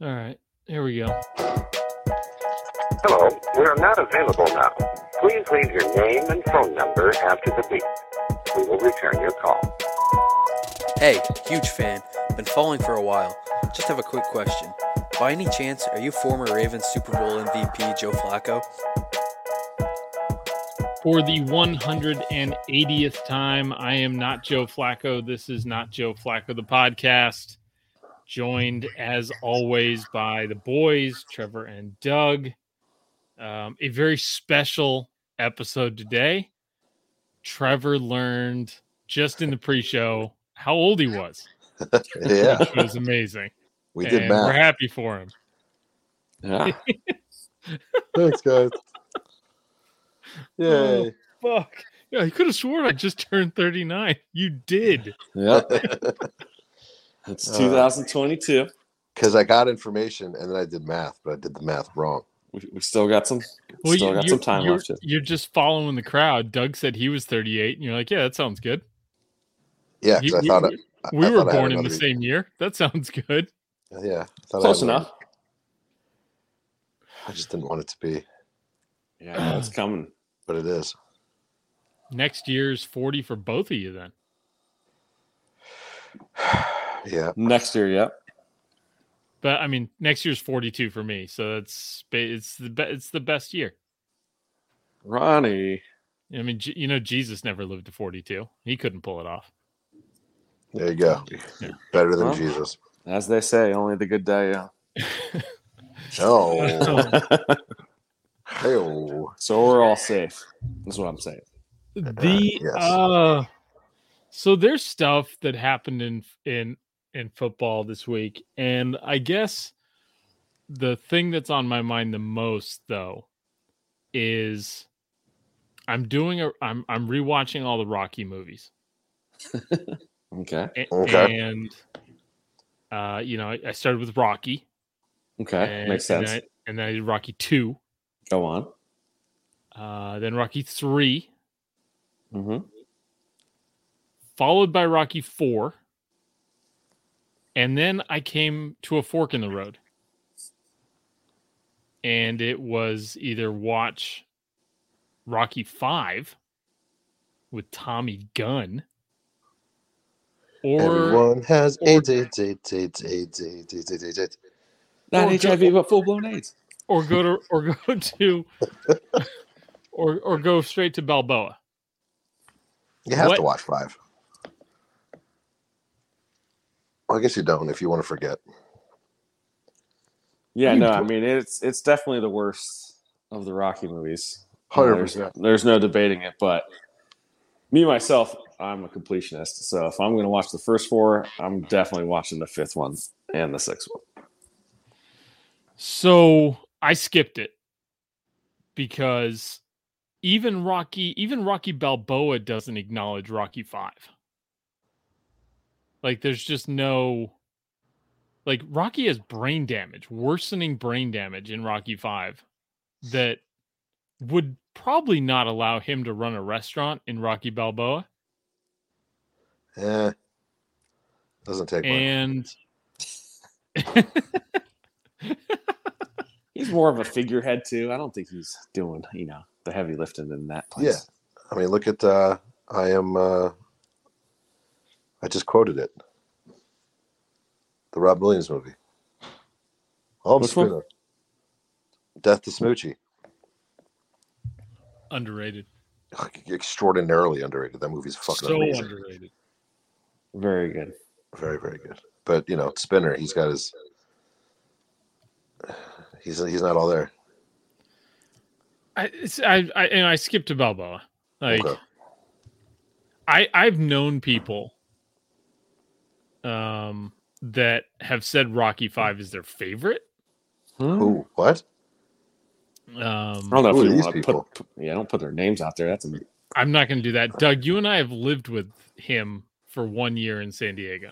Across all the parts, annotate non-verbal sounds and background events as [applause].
All right, here we go. Hello, we are not available now. Please leave your name and phone number after the beep. We will return your call. Hey, huge fan. Been following for a while. Just have a quick question. By any chance, are you former Ravens Super Bowl MVP Joe Flacco? For the 180th time, I am not Joe Flacco. This is not Joe Flacco, the podcast. Joined as always by the boys, Trevor and Doug. Um, a very special episode today. Trevor learned just in the pre show how old he was. [laughs] yeah, It was amazing. we did and We're happy for him. Yeah. [laughs] Thanks, guys. Yay. Fuck. Yeah, I could have sworn I just turned 39. You did. Yep. [laughs] It's Uh, 2022. Because I got information and then I did math, but I did the math wrong. We, we still got some. Well, still you- got you- some time you're, left. Yet. You're just following the crowd. Doug said he was 38, and you're like, yeah, that sounds good. Yeah, You- I we- thought I, I- we I were thought I born in the another- same year. That sounds good. Yeah, I thought I Close enough. I just didn't want it to be, Yeah, it's coming. but it is. Next year's 40 for both of you then. [sighs] [sighs] [sighs] Yeah, Next year, yeah. But I mean, next year's 42 for me. So it's it's the be- it's the best year. Ronnie. I mean, you know, Jesus never lived to 42. He couldn't pull it off. there you go. Yeah. Better than Well. Jesus. As they say, only the good die young. [laughs] Oh, [laughs] hey, So we're all safe. That's what I'm saying. the yes. uh so there's stuff that happened in in in football this week and i guess the thing that's on my mind the most though is i'm doing a i'm i'm rewatching all the rocky movies [laughs] Okay. A- Okay. and uh you know i, I started with rocky Okay. and, Makes and sense. then I, and then i did rocky 2 Go on. uh then rocky 3 mm-hmm. followed by Rocky 4. And then I came to a fork in the road. And it was either watch Rocky 5 with Tommy Gunn or everyone has or- AIDS, AIDS, AIDS, AIDS, AIDS, AIDS, AIDS, AIDS, AIDS, AIDS. Not HIV, but full blown AIDS. or go to or go [laughs] to [laughs] or or go straight to Balboa. You have What- to watch five. Well, I guess you don't if you want to forget. Yeah, You no, I mean it's it's definitely the worst of the Rocky movies. Hundred There's, percent. there's no debating it, but me myself, I'm a completionist. So if I'm going to watch the first four, I'm definitely watching the fifth one and the sixth one. So I skipped it because even Rocky, even Rocky Balboa doesn't acknowledge Rocky Five. Like, there's just no. Like Rocky has brain damage, worsening brain damage in Rocky Five, that would probably not allow him to run a restaurant in Rocky Balboa. Eh, doesn't take much. And He's more of a figurehead too. I don't think he's doing, you know, the heavy lifting in that place. Yeah. I mean, look at uh, I am. Uh, I just quoted it. The Robin Williams movie. Oh, I'm one? Death to Smoochy. underrated, Extraordinarily underrated. That movie's fucking so amazing. underrated. Very good. Very, very good. But you know, Spinner, he's got his. He's he's not all there. I, I, I and I skipped to Balboa. Like Okay. I I've known people um that have said Rocky 5 is their favorite. Hmm? Who? What? Um I don't know if we these want to people? put, put, yeah, don't put their names out there. That's a, I'm not going to do that. Doug, you and I have lived with him for 1 year in San Diego.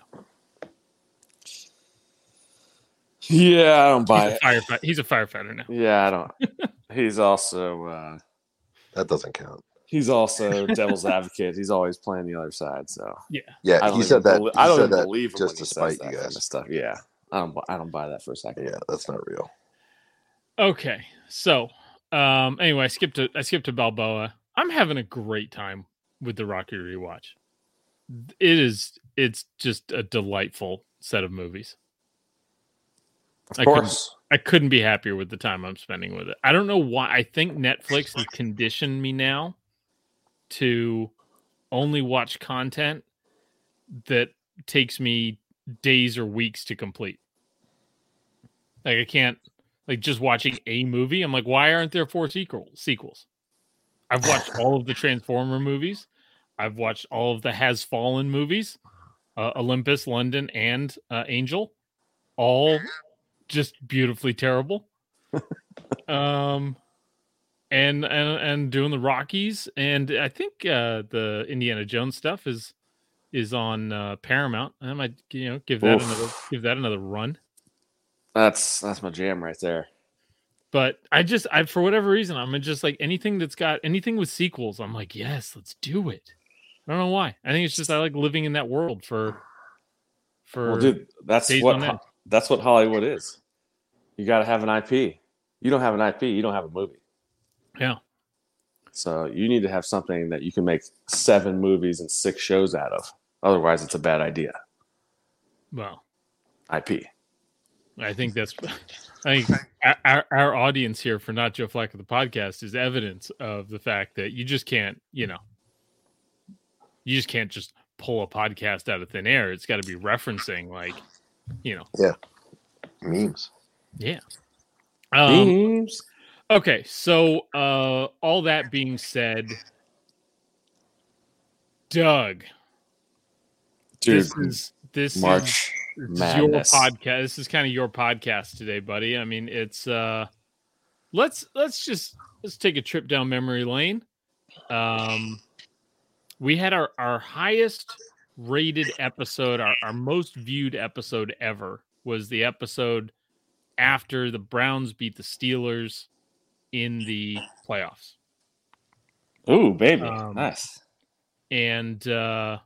yeah, I don't buy He's it. a firefighter. He's a firefighter now. Yeah, I don't. He's also uh, That doesn't count. He's also [laughs] devil's advocate. He's always playing the other side. So Yeah, yeah. he said that. belie- he I don't said even that believe him just when to spite you that kind guys. of stuff. Yeah, I don't. I don't buy that for a second. Yeah, that's not real. Okay, so um, anyway, I skipped to I skipped to Balboa. I'm having a great time with the Rocky rewatch. It is. It's just a delightful set of movies. Of I couldn't- course. I couldn't be happier with the time I'm spending with it. I don't know why. I think Netflix has conditioned me now to only watch content that takes me days or weeks to complete. Like I can't like just watching a movie. I'm like, why aren't there four sequel sequels? I've watched [laughs] all of the Transformer movies. I've watched all of the Has Fallen movies, uh, Olympus, London, and uh, Angel, all [laughs] just beautifully terrible. [laughs] um, and and and doing the Rockies, and I think uh, the Indiana Jones stuff is is on uh, Paramount. I might you know give that Oof. another give that another run. That's that's my jam right there. But I just I for whatever reason I'm just like anything that's got anything with sequels. I'm like yes, let's do it. I don't know why. I think it's just I like living in that world for for Well, dude, that's what on Ho- end. that's what Hollywood is. You got to have an IP. You don't have an IP, you don't have a movie. Yeah. So you need to have something that you can make seven movies and six shows out of. Otherwise, it's a bad idea. Well, IP. I think that's I think our- our, our audience here for not Joe Flacco the podcast is evidence of the fact that you just can't, you know, you just can't just pull a podcast out of thin air. It's got to be referencing like, you know, yeah, Memes. yeah. Um, Memes. Okay, so uh all that being said, Doug, Dude, this is this is March This is Madness. your podcast. This is kind of your podcast today, buddy. I mean, it's uh let's let's just let's take a trip down memory lane. Um we had our our highest rated episode, our, our most viewed episode ever was the episode after the Browns beat the Steelers in the playoffs. Ooh, baby. Um, nice. And uh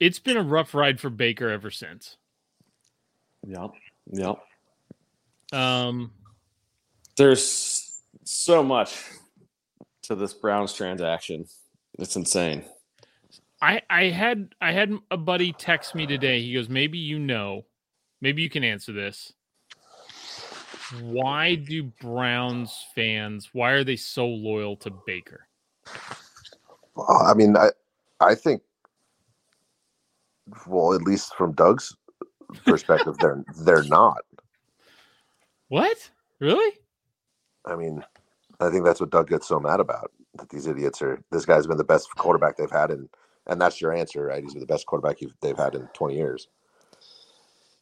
it's been a rough ride for Baker ever since. Yep. Yep. Um There's so much to this Browns transaction. It's insane. I I had I had a buddy text me today. He goes, "Maybe you know, maybe you can answer this. Why do Browns fans? Why are they so loyal to Baker? Well, I mean, I I think, well, at least from Doug's perspective, they're they're not. What? Really? I mean, I think that's what Doug gets so mad about. That these idiots are. This guy's been the best quarterback they've had, in, and that's your answer, right? He's been the best quarterback you've, they've had in twenty years.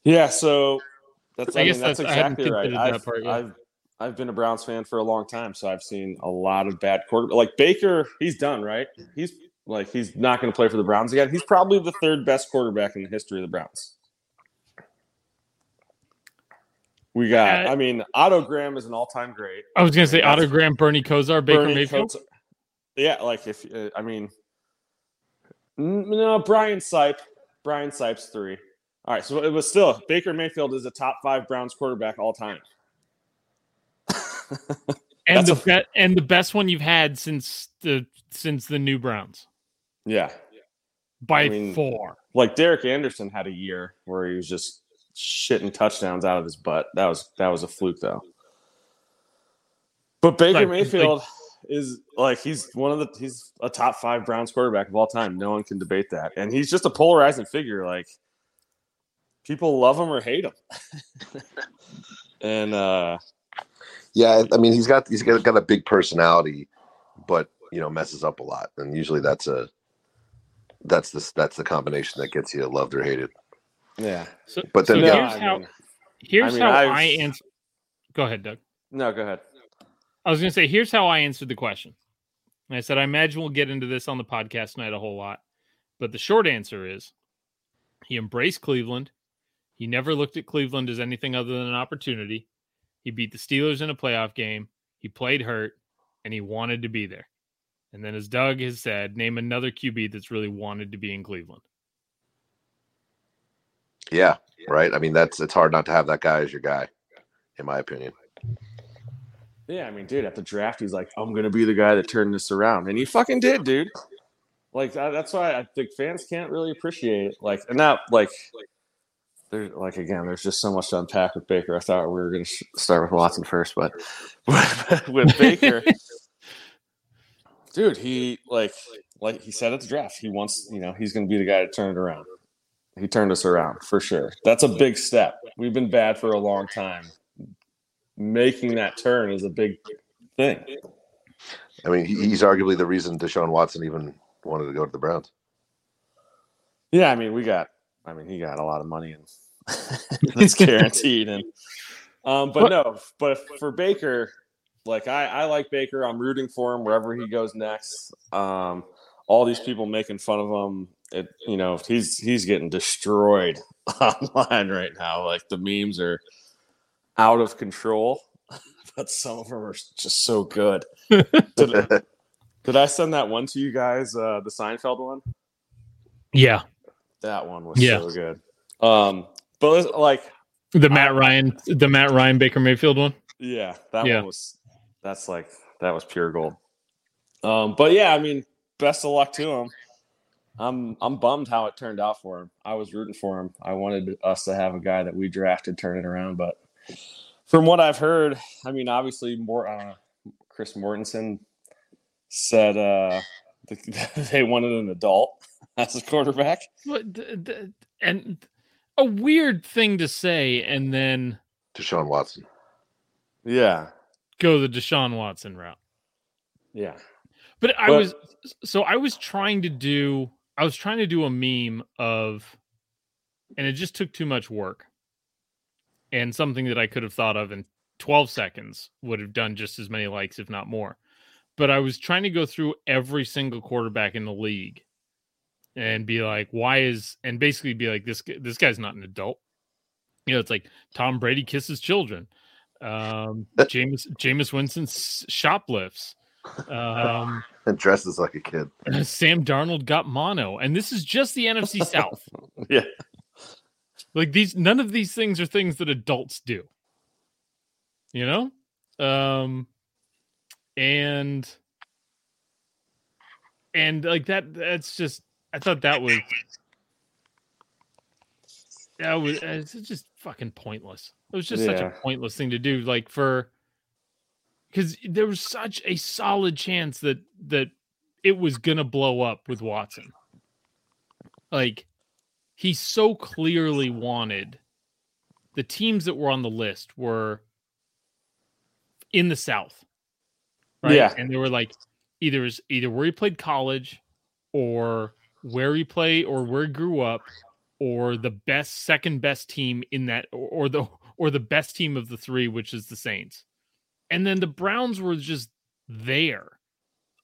Yeah, so that's I I, guess mean, that's, that's- exactly right. I've, part, yeah. I've I've been a Browns fan for a long time, so I've seen a lot of bad quarter like Baker, he's done, right? He's like he's not going to play for the Browns again. He's probably the third best quarterback in the history of the Browns. We got, Uh, I mean, Otto Graham is an all-time great. I was gonna say That's- Otto Graham Bernie Kosar, Baker Bernie Mayfield. Yeah, like if uh, I mean, no, Brian Sipe, Brian Sipe's three. All right, so it was still Baker Mayfield is a top five Browns quarterback all time. [laughs] and the be- and the best one you've had since the since the new Browns Yeah, by I mean, far. like Derek Anderson had a year where he was just shitting touchdowns out of his butt. That was that was a fluke though. But Baker Like- Mayfield is like he's one of the he's a top five Browns quarterback of all time. No one can debate that, and he's just a polarizing figure. Like people love him or hate him. [laughs] and uh Yeah, I mean, he's got he's got, got a big personality, but you know, messes up a lot, and usually that's a that's the that's the combination that gets you loved or hated. yeah, So, But then so the- here's I how mean- here's I mean, how I've- I answer. Go ahead, Doug. no, go ahead. I was going to say, here's how I answered the question. And I said, I imagine we'll get into this on the podcast tonight a whole lot. But the short answer is he embraced Cleveland. He never looked at Cleveland as anything other than an opportunity. He beat the Steelers in a playoff game. He played hurt and he wanted to be there. And then, as Doug has said, name another QB that's really wanted to be in Cleveland. Yeah, right. I mean, that's it's hard not to have that guy as your guy, in my opinion. Yeah, I mean, dude, at the draft, he's like, I'm gonna be the guy that turned this around, and he fucking did, dude. Like uh, that's why I think fans can't really appreciate it. Like, and not like there's like again, there's just so much to unpack with Baker. I thought we were gonna sh- start with Watson first, [laughs] but with Baker, dude, he like like he said at the draft, he wants you know he's gonna be the guy to turn it around. He turned us around for sure. That's a big step. We've been bad for a long time. Making that turn is a big thing. I mean, he's arguably the reason Deshaun Watson even wanted to go to the Browns. Yeah, I mean, we got. I mean, he got a lot of money and [laughs] it's [laughs] guaranteed. And um, but no, but for Baker, like I, I like Baker. I'm rooting for him wherever he goes next. Um, all these people making fun of him. It, you know, he's he's getting destroyed [laughs] online right now. Like the memes are out of control, but some of them are just so good. Did, did I send that one to you guys? Uh, the Seinfeld one. Yeah, That one was Yeah. so good. Um, but like, the Matt Ryan, the Matt Ryan Baker Mayfield one. yeah, that Yeah. one was. That's like that was pure gold. Um, but yeah, I mean, best of luck to him. I'm I'm bummed how it turned out for him. I was rooting for him. I wanted us to have a guy that we drafted turn it around, but from what I've heard, I mean, obviously, more uh, Chris Mortensen said uh, [laughs] they wanted an adult [laughs] as a quarterback. What the, the, and a weird thing to say, and then Deshaun Watson. Yeah, go the Deshaun Watson route. yeah. But I But- was so I was trying to do I was trying to do a meme of and it just took too much work. And something that I could have thought of in 12 seconds would have done just as many likes if not more. But I was trying to go through every single quarterback in the league and be like why is and basically be like this this guy's not an adult. You know, it's like Tom Brady kisses children. Um [laughs] Jameis Jameis Winston shoplifts. Um [laughs] And dresses like a kid. [laughs] Sam Darnold got mono, and this is just the NFC South. Yeah. Like these, none of these things are things that adults do. You know, um, and and like that. That's just. I thought that was that was uh, it's just fucking pointless. It was just such a pointless thing to do. Like for because there was such a solid chance that that it was gonna blow up with Watson. Like he so clearly wanted the teams that were on the list were in the South, right? Yeah. and they were like either is either where he played college, or where he played, or where he grew up, or the best second best team in that, or, or the or the best team of the three, which is the Saints. And then the Browns were just there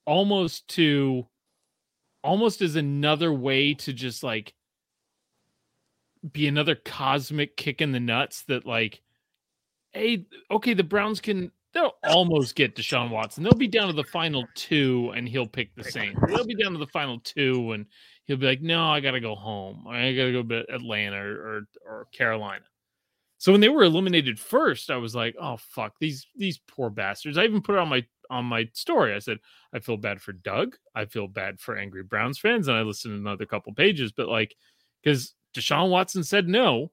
almost to almost as another way to just like be another cosmic kick in the nuts that like hey okay the Browns can they'll almost get Deshaun Watson. They'll be down to the final two and he'll pick the Saints. They'll be down to the final two and he'll be like no I gotta go home I gotta go to Atlanta or, or, or Carolina so when they were eliminated first, I was like, "Oh fuck these these poor bastards." I even put it on my on my story. I said, "I feel bad for Doug. I feel bad for angry Browns fans." And I listened to another couple pages, but like, because Deshaun Watson said no,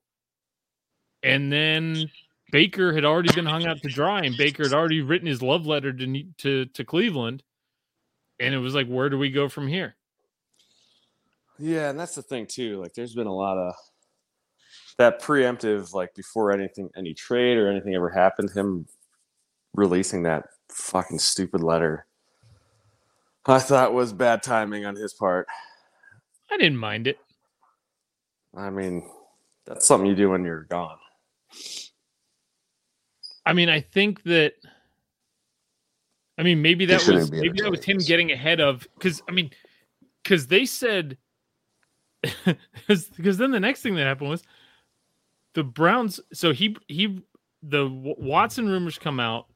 and then Baker had already been hung out to dry, and Baker had already written his love letter to to to Cleveland, and it was like, where do we go from here? Yeah, and that's the thing too. Like, there's been a lot of that preemptive, like before anything, any trade or anything ever happened. Him releasing that fucking stupid letter, I thought was bad timing on his part. I didn't mind it. I mean, that's something you do when you're gone. I mean, I think that. I mean, maybe that was maybe that was him getting ahead of because I mean, because they said [laughs] because then the next thing that happened was the Browns. So he he the Watson rumors come out.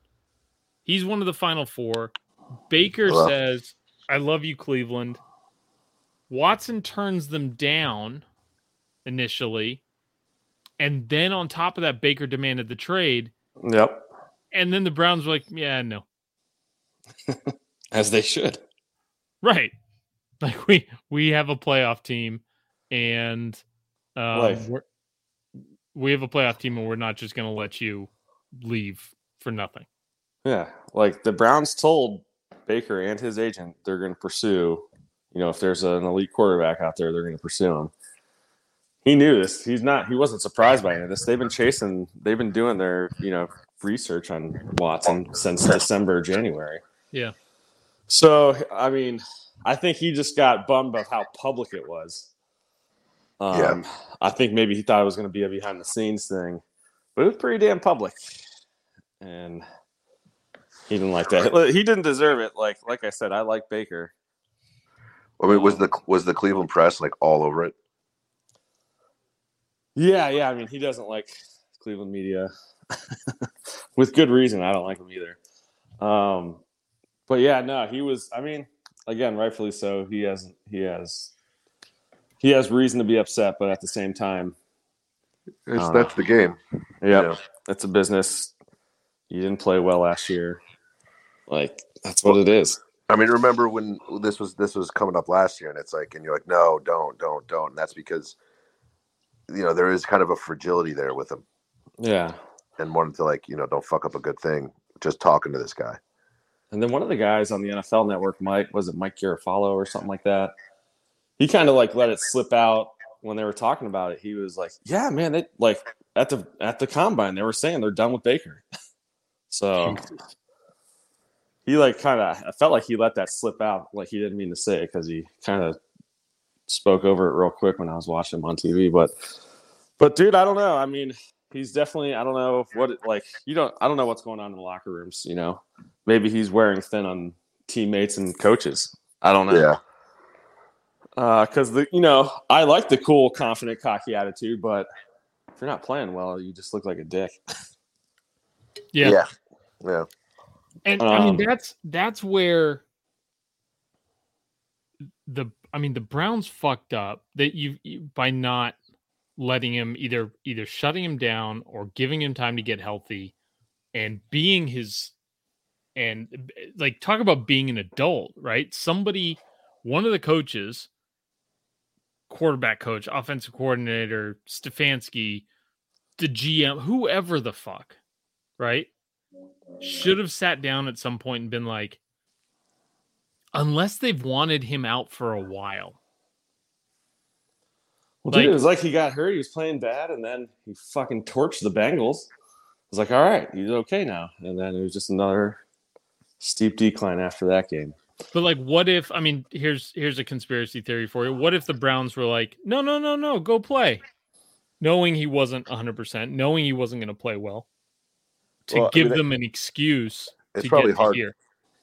He's one of the final four. Baker says, "I love you, Cleveland." Watson turns them down initially, And then on top of that, Baker demanded the trade. Yep. And then the Browns were like, yeah, no. [laughs] As they should. Right. Like we we have a playoff team and um, we're, we have a playoff team and we're not just going to let you leave for nothing. Yeah. Like the Browns told Baker and his agent they're going to pursue, you know, if there's an elite quarterback out there, they're going to pursue him. He knew this. He's not, he wasn't surprised by any of this. They've been chasing, they've been doing their, you know, research on Watson since December, January. Yeah. So, I mean, I think he just got bummed of how public it was. Um, Yeah. I think maybe he thought it was going to be a behind the scenes thing, but it was pretty damn public, and he didn't like that. He didn't deserve it. Like, like I said, I like Baker. I mean, was the was the Cleveland press like all over it? Yeah, yeah. I mean, he doesn't like Cleveland media [laughs] with good reason. I don't like him either. Um, but yeah, no, he was. I mean, again, rightfully so. He hasn't. he has he has reason to be upset, but at the same time, It's, that's the game. yeah, Yeah. it's a business. You didn't play well last year. Like that's what it is. I mean, remember when this was this was coming up last year, and it's like, and you're like, no, don't, don't, don't. And that's because, you know, there is kind of a fragility there with him, Yeah. and wanted to like, you know, don't fuck up a good thing just talking to this guy. And then one of the guys on the NFL network, Mike, was it Mike Garafolo or something like that? He kind of like let it slip out when they were talking about it. He was like, "Yeah, man, they like at the at the combine, they were saying they're done with Baker." [laughs] so he like kind of, I felt like he let that slip out, like he didn't mean to say it because he kind of spoke over it real quick when I was watching him on TV. But, but dude, I don't know. I mean, he's definitely, I don't know what it, like you don't, I don't know what's going on in the locker rooms. You know, maybe he's wearing thin on teammates and coaches. I don't know. Yeah, Because the you know I like the cool, confident, cocky attitude, but if you're not playing well, you just look like a dick. [laughs] Yeah. yeah, yeah. And I mean Um, that's that's where the I mean the Browns fucked up that you, you by not letting him either either shutting him down or giving him time to get healthy and being his and like talk about being an adult, right? Somebody one of the coaches quarterback coach, offensive coordinator, Stefanski, the GM, whoever the fuck, right? Should have sat down at some point and been like, unless they've wanted him out for a while. Well, Like- dude, it was like he got hurt. He was playing bad, and then he fucking torched the Bengals. I was like, all right, he's okay now. And then it was just another steep decline after that game. But like, what if? I mean, here's here's a conspiracy theory for you. What if the Browns were like, no, no, no, no, go play, knowing he wasn't 100, percent knowing he wasn't going to play well, to Well, I give mean, them an excuse It's to probably get hard. here.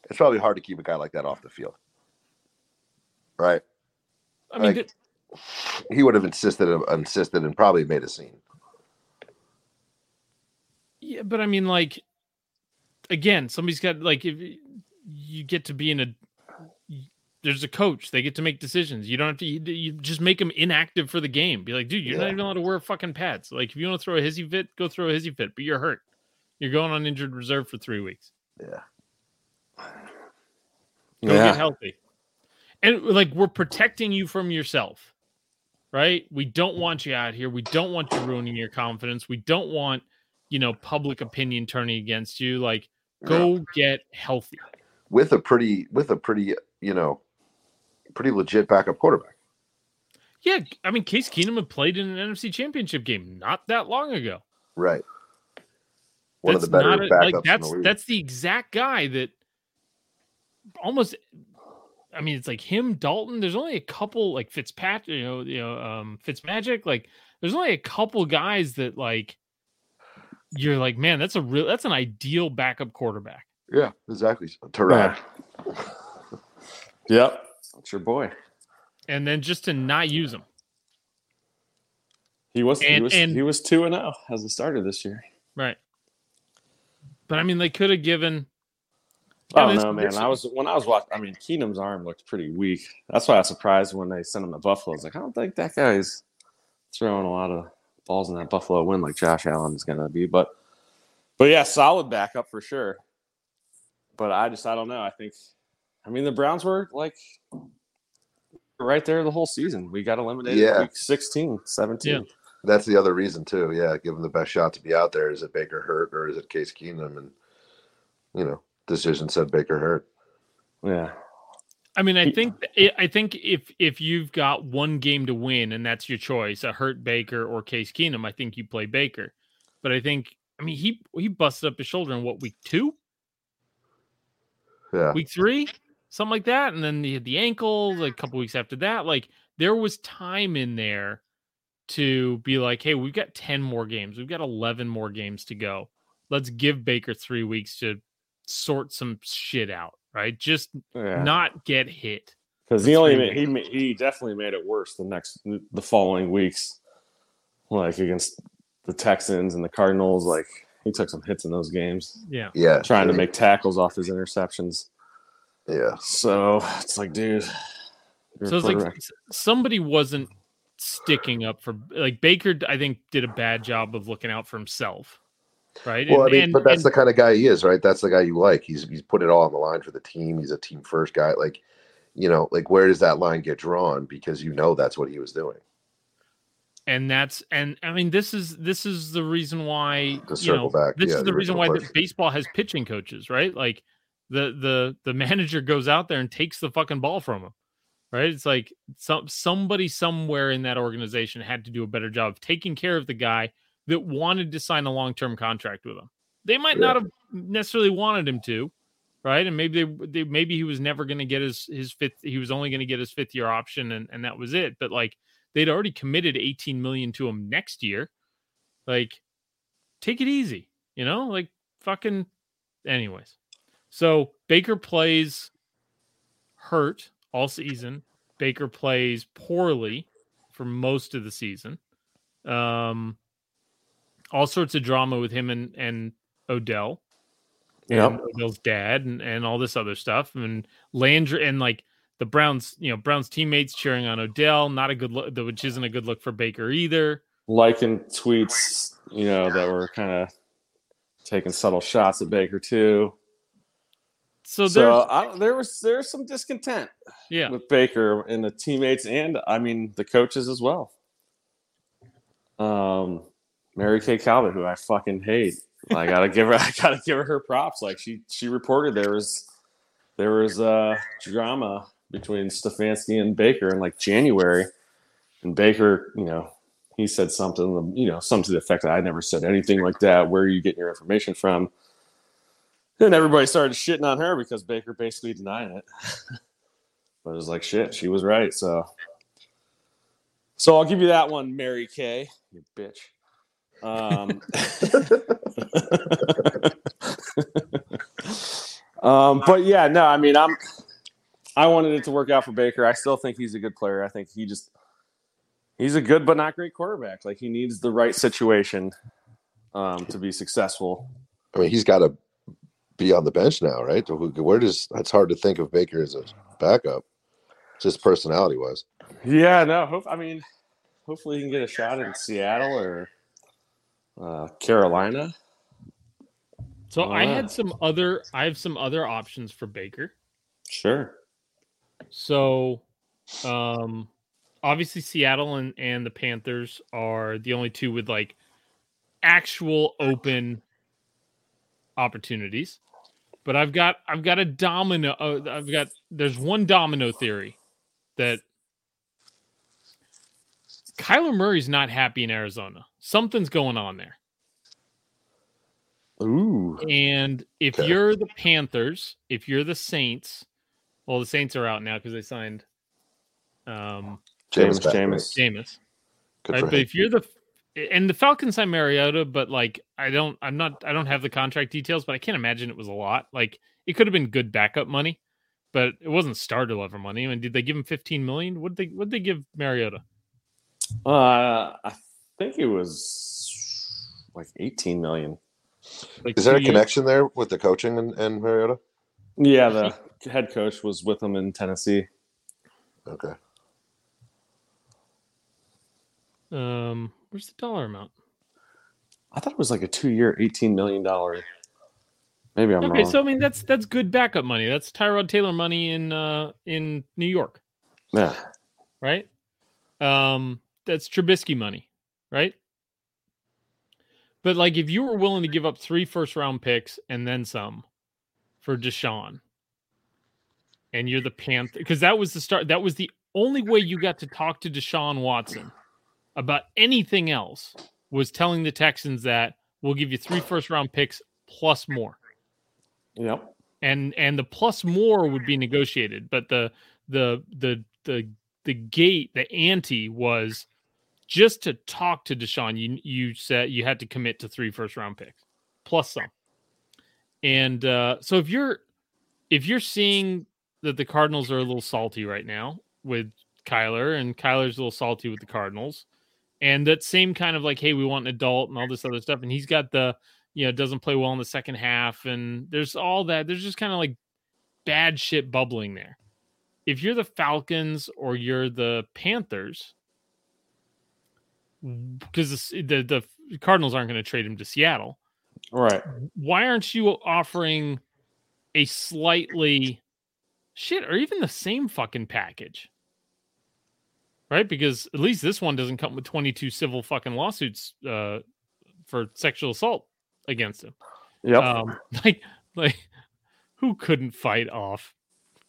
It's probably hard to keep a guy like that off the field, right? I mean, Like- th- He would have insisted, insisted, and probably made a scene. Yeah, but I mean, like, again, somebody's got like if you get to be in a there's a coach. They get to make decisions. You don't have to. You, you just make them inactive for the game. Be like, dude, you're not Yeah. even allowed to wear fucking pads. Like, if you want to throw a hissy fit, go throw a hissy fit. But you're hurt. You're going on injured reserve for three weeks. Yeah, Go get healthy. And like, we're protecting you from yourself, right? We don't want you out here. We don't want you ruining your confidence. We don't want, you know, public opinion turning against you. Like, go get healthy. With a pretty, with a pretty, you know, pretty legit backup quarterback. Yeah, I mean, Case Keenum had played in an NFC Championship game not that long ago. Right. One that's of the better not a- backups like that's in the that's the exact guy that almost. I mean, it's like him, Dalton. There's only a couple like Fitzpatrick, you know, you know, um, Fitzmagic. Like, there's only a couple guys that like you're like, man, that's a real, that's an ideal backup quarterback. Yeah, exactly. Terrell. Yep. That's your boy. And then just to not use him, He was he was and- he was two and zero as a starter this year. right? But I mean, they could have given. I Yeah, don't know, man. I was when I was watching. I mean, Keenum's arm looked pretty weak. That's why I was surprised when they sent him to Buffalo. I was like, I don't think that guy's throwing a lot of balls in that Buffalo win like Josh Allen is going to be. But but yeah, solid backup for sure. But I just I don't know. I think I mean the Browns were like right there the whole season. We got eliminated Yeah. week 16, 17. Yeah. That's the other reason too. Yeah, give them the best shot to be out there. Is it Baker hurt or is it Case Keenum? And you know, decision said Baker hurt. Yeah. I mean, I think I think if if you've got one game to win and that's your choice, a hurt Baker or Case Keenum, I think you play Baker. But I think I mean he he busted up his shoulder in what week two, Yeah, week three, something like that, and then he had the ankle like, a couple weeks after that. Like there was time in there to be like, hey, we've got ten more games, we've got eleven more games to go. Let's give Baker three weeks to sort some shit out, right? Just Yeah. not get hit. Because he only made, he he definitely made it worse the next the following weeks, like against the Texans and the Cardinals. Like he took some hits in those games, Yeah. yeah, trying to make tackles off his interceptions. Yeah, So it's like, dude. So it's like somebody wasn't sticking up for like Baker. I think did a bad job of looking out for himself, right? Well, I And- mean, and- but that's and- the kind of guy he is, right? That's the guy you like. He's he's put it all on the line for the team. He's a team first guy. Like, you know, like where does that line get drawn? Because you know that's what he was doing. And that's and I mean this is this is the reason why To you know back, this yeah, is the reason why the baseball has pitching coaches, right? Like the the the manager goes out there and takes the fucking ball from him, right? It's like some somebody somewhere in that organization had to do a better job of taking care of the guy that wanted to sign a long term contract with him. They might not have necessarily wanted him to, right? And maybe they, they maybe he was never going to get his his fifth. He was only going to get his fifth year option, and and that was it. But like they'd already committed 18 million to him next year. Like, take it easy, you know? Like fucking anyways. So Baker plays hurt all season. Baker plays poorly for most of the season. Um all sorts of drama with him and, and Odell Yep. and Odell's dad and, and all this other stuff. And Landry and like the Browns, you know, Browns teammates cheering on Odell, not a good look, which isn't a good look for Baker either. liking tweets, you know, that were kind of taking subtle shots at Baker too. So there's So I, there was there's some discontent yeah, with Baker and the teammates, and I mean the coaches as well. Um, Mary Kay Cabot, who I fucking hate. I gotta give her, [laughs] I gotta give her her props. Like she she reported there was there was uh drama between Stefanski and Baker in like January, and Baker, you know, he said something, you know, something to the effect that I never said anything like that. Where are you getting your information from? And everybody started shitting on her because Baker basically denied it. [laughs] but it was like shit, she was right. So, so I'll give you that one, Mary Kay, you bitch. Um, [laughs] [laughs] um, but yeah, no, I mean, I'm, I wanted it to work out for Baker. I still think he's a good player. I think he just, he's a good but not great quarterback. Like he needs the right situation um, to be successful. I mean, he's got to be on the bench now, right? Where does it's hard to think of Baker as a backup, just personality wise. Yeah, no. Hope I mean, hopefully he can get a shot in Seattle or uh, Carolina. So I Ah. had some other I have some other options for Baker. Sure. So um obviously Seattle and, and the Panthers are the only two with like actual open opportunities. But I've got I've got a domino uh, I've got there's one domino theory that Kyler Murray's not happy in Arizona. Something's going on there. Ooh. And if Okay. you're the Panthers, if you're the Saints, well, the Saints are out now because they signed um Jameis back, right? Jameis. Jameis. Good Right? for But him. if you're the and the Falcons signed Mariota, but like I don't I'm not I don't have the contract details, but I can't imagine it was a lot. Like it could have been good backup money, but it wasn't starter level money. I mean, did they give him 15 million? What they what they give Mariota? Uh, I think it was like 18 million. Like Is there two a years? connection there with the coaching and, and Mariota? Yeah, the head coach was with him in Tennessee. Okay. Um, where's the dollar amount? I thought it was like a two-year, eighteen million dollar. Maybe I'm wrong. Okay, wrong. so I mean that's that's good backup money. That's Tyrod Taylor money in uh in New York, yeah, right? Um, that's Trubisky money, right? But like, if you were willing to give up three first round picks and then some for Deshaun, and you're the Panther, because that was the start. That was the only way you got to talk to Deshaun Watson about anything else was telling the Texans that we'll give you three first round picks plus more yep. and and the plus more would be negotiated but the the the the the gate the ante was just to talk to Deshaun you you said you had to commit to three first round picks plus some and uh so if you're if you're seeing that the Cardinals are a little salty right now with Kyler and Kyler's a little salty with the Cardinals. And that same kind of like hey we want an adult and all this other stuff and he's got the you know doesn't play well in the second half and there's all that. There's just kind of like bad shit bubbling there. If you're the falcons or you're the panthers because the, the the cardinals aren't going to trade him to seattle. Right. why aren't you offering a slightly shit or even the same fucking package right because at least this one doesn't come with 22 civil fucking lawsuits uh for sexual assault against him Yeah. um, [laughs] like, like, who couldn't fight off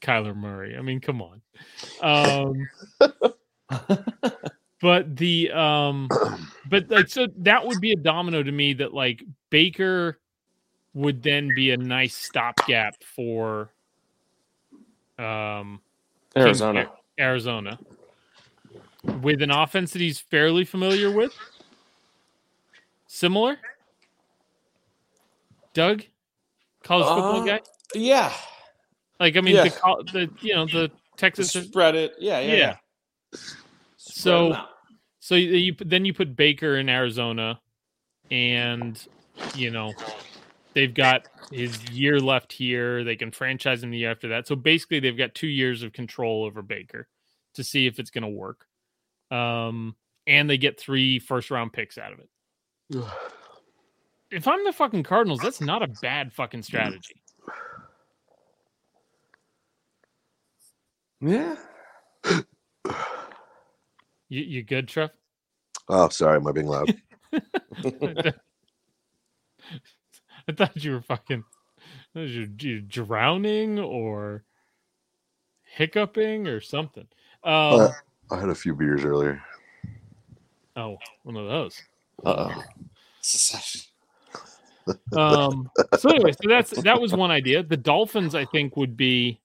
Kyler Murray? I mean, come on. Um, [laughs] but the um, but like, so that would be a domino to me that like Baker would then be a nice stopgap for um Arizona. Arizona with an offense that he's fairly familiar with. Similar, Doug, college football Uh, guy. Yeah. Like I mean, yeah. the the you know the Texas. Spread it. Yeah. Yeah. Yeah. yeah. So- So you, you then you put Baker in Arizona, and you know they've got his year left here. They can franchise him the year after that. So basically, they've got two years of control over Baker to see if it's going to work. Um, and they get three first round picks out of it. If I'm the fucking Cardinals, that's not a bad fucking strategy. yeah. You, you good, Trev? Oh, sorry, am I being loud? [laughs] [laughs] [laughs] I thought you were fucking was you, you drowning or hiccuping or something. Um, Uh, I had a few beers earlier. oh, one of those. Uh oh. [laughs] Um, so anyway, so that's that was one idea. The Dolphins, I think, would be.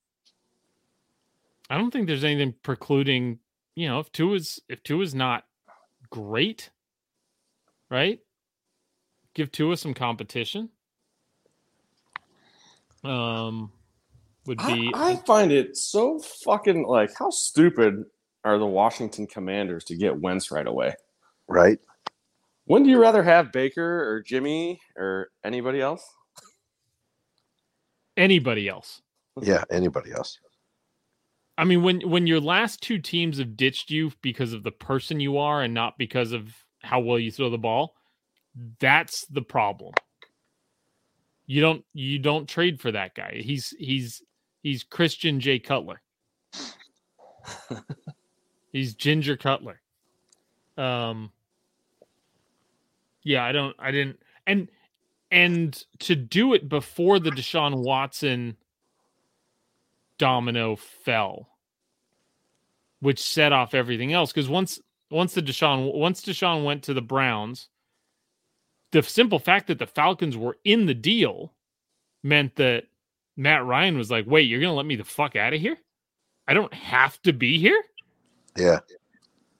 I don't think there's anything precluding. You know, if Tua is if Tua is not great, right? Give Tua some competition. Um, would I, be I find it so fucking like how stupid are the Washington Commanders to get Wentz right away? Right? When do you rather have Baker or Jimmy or anybody else? anybody else. Yeah, anybody else. I mean, when when your last two teams have ditched you because of the person you are and not because of how well you throw the ball, that's the problem. You don't you don't trade for that guy. He's he's he's Christian J. Cutler. [laughs] he's Ginger Cutler. Um Yeah, I don't I didn't and and to do it before the Deshaun Watson domino fell, which set off everything else. Because once once the Deshaun once Deshaun went to the Browns, the simple fact that the Falcons were in the deal meant that Matt Ryan was like, "Wait, you're gonna let me the fuck out of here? I don't have to be here." Yeah.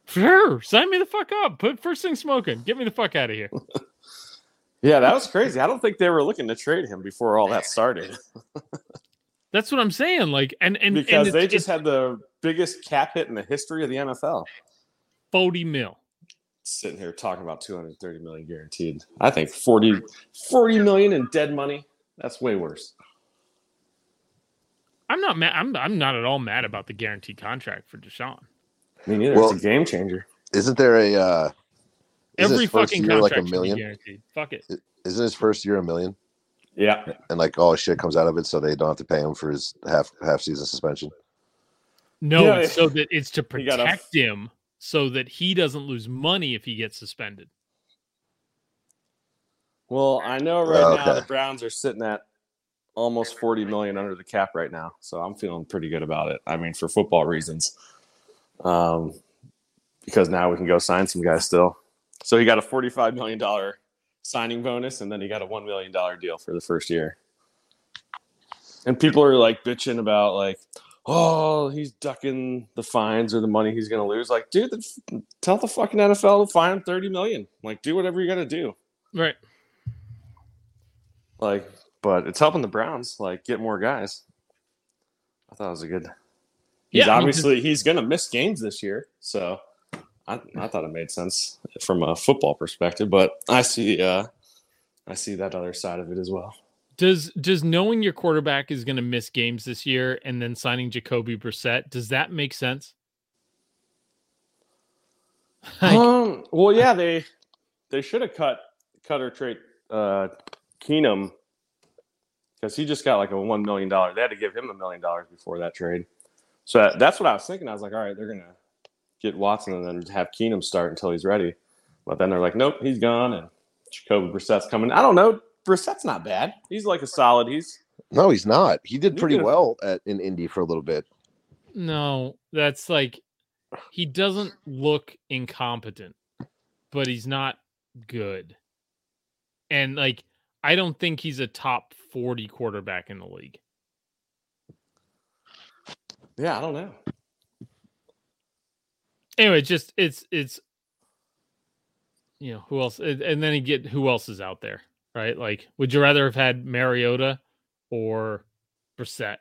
Sure, sign me the fuck up. Put first thing smoking. Get me the fuck out of here. [laughs] Yeah, that was crazy. I don't think they were looking to trade him before all that started [laughs] That's what I'm saying. Like, and and because and they just had the biggest cap hit in the history of the NFL. forty mil. Sitting here talking about 230 million guaranteed. I think 40, 40 million in dead money. That's way worse. I'm not mad. I'm I'm not at all mad about the guaranteed contract for Deshaun. Me neither. Well- it's a game changer. Isn't there a uh Isn't Every his first fucking year like a million? guaranteed. Fuck it. Isn't his first year a million? Yeah. And like all his shit comes out of it, so they don't have to pay him for his half half season suspension. No, Yeah, it's so that it's to [laughs] he got a- protect him so that he doesn't lose money if he gets suspended. Well, I know right Oh, now the Browns are sitting at almost 40 million under the cap right now. So I'm feeling pretty good about it. I mean, for football reasons. Um, because now we can go sign some guys still. So he got a $45 million signing bonus and then he got a $1 million deal for the first year. And people are like bitching about like, oh, he's ducking the fines or the money he's going to lose. Like, dude, the, tell the fucking NFL to fine him 30 million. Like, do whatever you got to do. Right. Like, but it's helping the Browns like get more guys. I thought it was a good. He's Yeah, I mean, obviously he's going to miss games this year, so I, I thought it made sense from a football perspective. But I see, uh, I see that other side of it as well. Does does knowing your quarterback is going to miss games this year and then signing Jacoby Brissett does that make sense? [laughs] Like, um, well, yeah, [laughs] they they should have cut cut or trade uh, Keenum because he just got like a one million dollar. They had to give him a million dollars before that trade. So that, that's what I was thinking. I was like, all right, they're gonna get Watson and then have Keenum start until he's ready. But then they're like, nope, he's gone, and Jacoby Brissett's coming. I don't know. Brissett's not bad. He's like a solid. He's No, he's not. He did pretty well at in Indy for a little bit. no, that's like he doesn't look incompetent, but he's not good. And like I don't think he's a top 40 quarterback in the league. yeah, I don't know. anyway, just it's it's you know who else, and and then you get who else is out there, right? Like, would you rather have had Mariota or Brissett?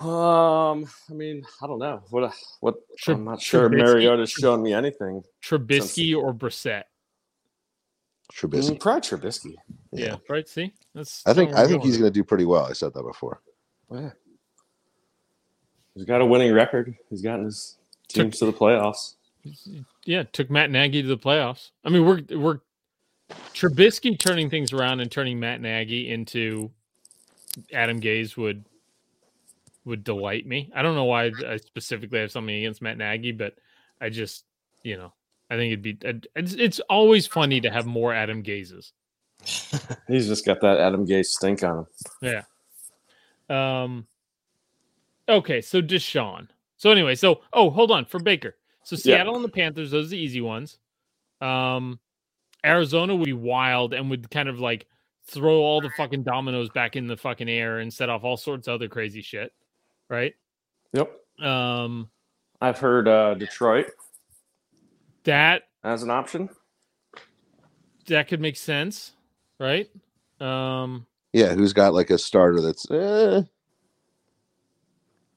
Um, I mean, I don't know. What what? Tri- I'm not sure. Trubisky- Mariota's showing me anything. Trubisky or Brissett? Trubisky. Mm, probably Trubisky. Yeah, right. See, that's I think I we're think he's going. going to do pretty well. I said that before. Yeah. He's got a winning record. He's gotten his teams to the playoffs. Yeah, took Matt Nagy to the playoffs. I mean, we're we're Trubisky turning things around and turning Matt Nagy into Adam Gase would would delight me. I don't know why I specifically have something against Matt Nagy, but I just you know I think it'd be it's, it's always funny to have more Adam Gases. [laughs] He's just got that Adam Gase stink on him. Yeah. Um. Okay, so Deshaun. So anyway, so oh, hold on for Baker. So Yeah. Seattle and the Panthers, those are the easy ones. Um, Arizona would be wild and would kind of like throw all the fucking dominoes back in the fucking air and set off all sorts of other crazy shit, right? Yep. Um, I've heard uh, Detroit that as an option. that could make sense, right? Um, Yeah, who's got like a starter that's eh,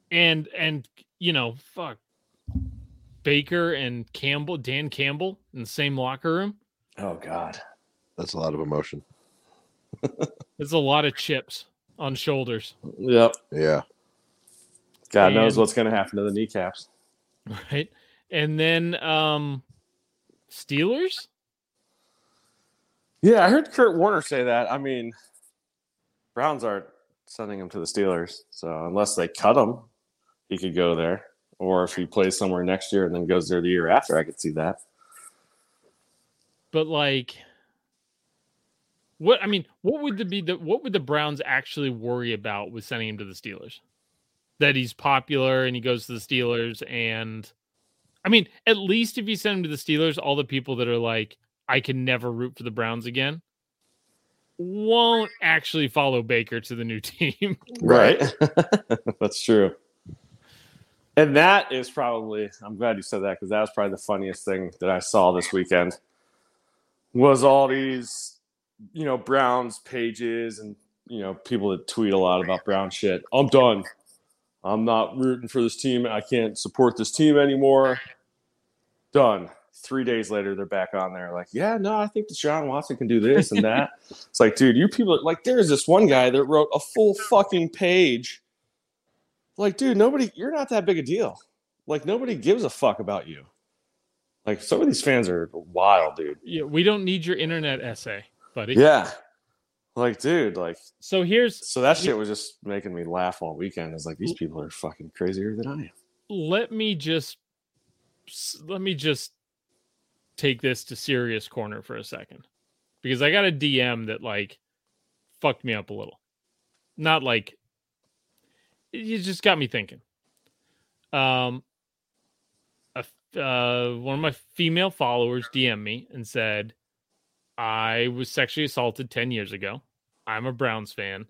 and and you know, fuck Baker and Campbell, Dan Campbell in the same locker room. Oh God. that's a lot of emotion. it's a lot of chips on shoulders, Yep. Yeah. God knows what's going to happen to the kneecaps. right? And then um Steelers? Yeah, I heard Kurt Warner say that. I mean, Browns aren't sending him to the Steelers, so unless they cut him, he could go there. Or if he plays somewhere next year and then goes there the year after, I could see that. But like what I mean, what would the be the what would the Browns actually worry about with sending him to the Steelers? That he's popular and he goes to the Steelers and I mean, at least if you send him to the Steelers, all the people that are like, I can never root for the Browns again won't actually follow Baker to the new [laughs] team. Right. [laughs] That's true. And that is probably, I'm glad you said that because that was probably the funniest thing that I saw this weekend was all these, you know, Browns pages and, you know, people that tweet a lot about Brown shit. I'm done. I'm not rooting for this team. I can't support this team anymore. Done. Three days later, they're back on there, like, yeah, no, I think Deshaun Watson can do this and that. [laughs] it's like, dude, you people, like, there's this one guy that wrote a full fucking page. Like, dude, nobody, you're not that big a deal. Like, nobody gives a fuck about you. Like some of these fans are wild, dude. Yeah, we don't need your internet essay, buddy. Yeah. Like, dude, like So here's so that shit was just making me laugh all weekend. It's like these people are fucking crazier than I am. let me just let me just take this to serious corner for a second because I got a DM that like fucked me up a little. Not like it just got me thinking. Um, a uh, one of my female followers DM'd me and said, "I was sexually assaulted ten years ago. I'm a Browns fan.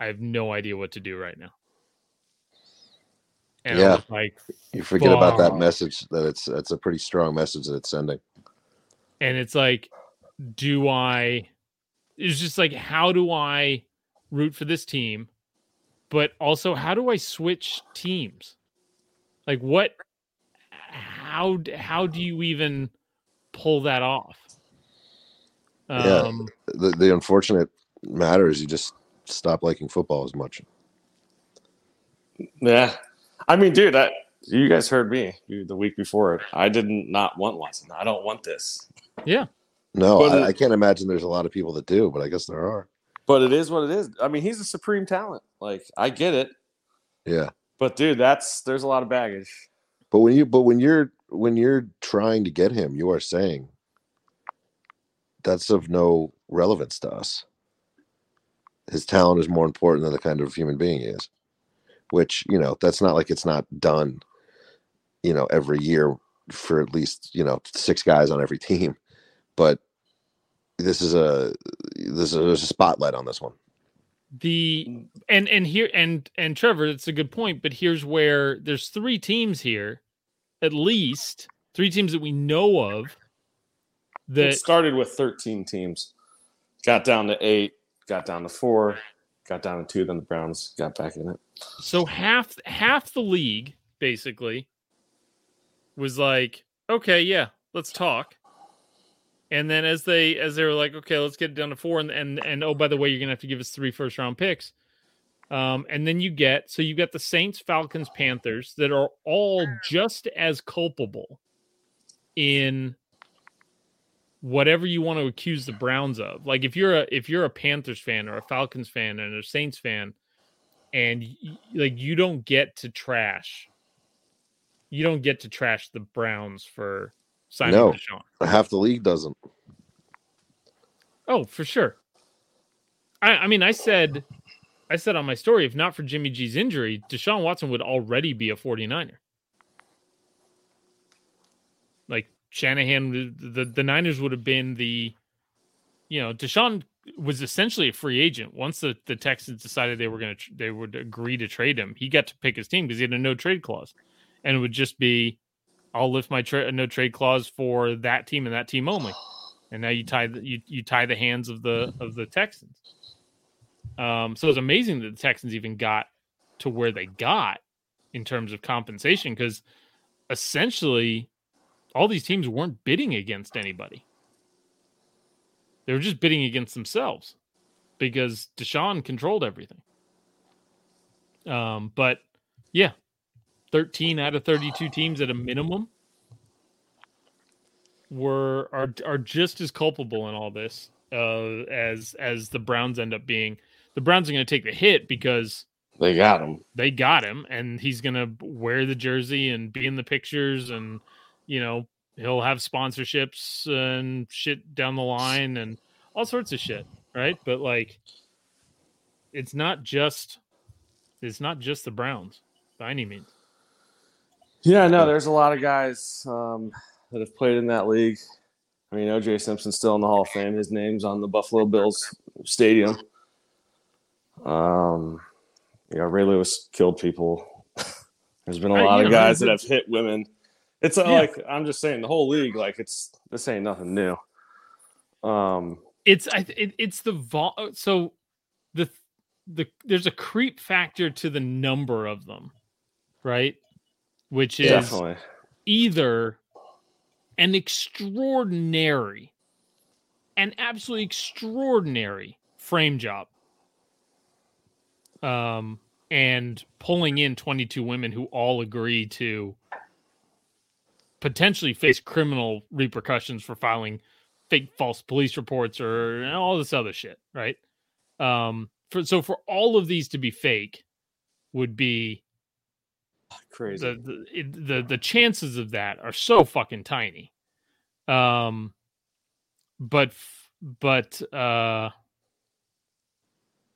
I have no idea what to do right now." And Yeah. like, You forget about that message that it's it's a pretty strong message that it's sending. and it's like do i it's just like how do i root for this team but also how do i switch teams like what how how do you even pull that off Yeah. um The the unfortunate matter is you just stop liking football as much. Yeah. I mean, dude, I, you guys heard me you- the week before. I didn't not want Watson. I don't want this. yeah No, But I, I can't imagine there's a lot of people that do, but I guess there are. But it is what it is. I mean, he's a supreme talent. Like, I get it. Yeah. But dude, that's there's a lot of baggage. But when you but when you're when you're trying to get him, you are saying that's of no relevance to us. His talent is more important than the kind of human being he is. Which, you know, that's not like it's not done, you know, every year for at least, you know, six guys on every [laughs] team. But this is a this is there's a spotlight on this one. the mm. and and here and and trevor it's a good point but here's where there's three teams here at least three teams that we know of It that started with 13 teams, got down to eight, got down to four, got down to two. Then the Browns got back in it. so half half the league basically was like okay yeah let's talk and then as they as they were like okay let's get it down to four and and, and oh by the way you're gonna have to give us three first round picks. Um and then you get so you got the saints falcons panthers that are all just as culpable in whatever you want to accuse the browns of. Like if you're a if you're a panthers fan or a falcons fan and a saints fan and like you don't get to trash you don't get to trash the browns for No. Deshaun. Half the league doesn't. Oh, for sure. I, I mean, I said, I said on my story, if not for Jimmy G's injury, Deshaun Watson would already be a 49er. Like Shanahan, the, the Niners would have been the, you know, Deshaun was essentially a free agent. Once the, the Texans decided they were going to, they would agree to trade him, he got to pick his team because he had a no trade clause. And it would just be, I'll lift my tra- no trade clause for that team and that team only [gasps] and now you tie the, you, you tie the hands of the of the Texans. Um, so it's amazing that the Texans even got to where they got in terms of compensation because essentially all these teams weren't bidding against anybody. They were just bidding against themselves because Deshaun controlled everything. Um, but yeah, 13 out of 32 teams at a minimum were are are just as culpable in all this uh, as as the Browns end up being. The Browns are going to take the hit because They got him. they got him, and he's going to wear the jersey and be in the pictures, and you know he'll have sponsorships and shit down the line and all sorts of shit, right? But like, it's not just it's not just the Browns by any means. Yeah, no, there's a lot of guys um, that have played in that league. I mean, OJ Simpson's still in the Hall of Fame. His name's on the Buffalo Bills stadium. Um, you know, Ray Lewis killed people. [laughs] There's been a lot of guys that have hit women. It's Yeah. like I'm just saying the whole league. Like it's this ain't nothing new. Um, it's I it, it's the vol so the the there's a creep factor to the number of them, right? Which is definitely. either an extraordinary, an absolutely extraordinary frame job, um, and pulling in 22 women who all agree to potentially face criminal repercussions for filing fake false police reports or all this other shit, right? Um, for so for all of these to be fake would be Crazy. the the, it, the the chances of that are so fucking tiny. Um, but but uh,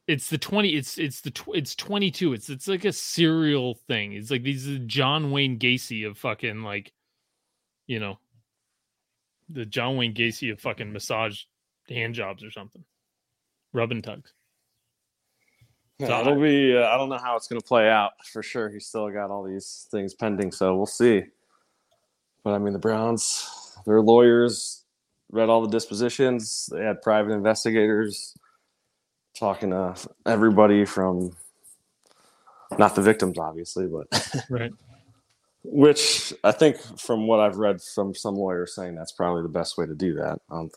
it's the twenty. It's it's the tw- it's twenty two. It's it's like a serial thing. It's like these are John Wayne Gacy of fucking like, you know, the John Wayne Gacy of fucking massage hand jobs or something, rub and tugs. Yeah, it'll be. Uh, I don't know how it's going to play out for sure. He's still got all these things pending, so we'll see. But I mean, the Browns, their lawyers read all the dispositions. They had private investigators talking to everybody from, not the victims, obviously, but [laughs] Right. which I think, from what I've read from some lawyers, saying that's probably the best way to do that. Um,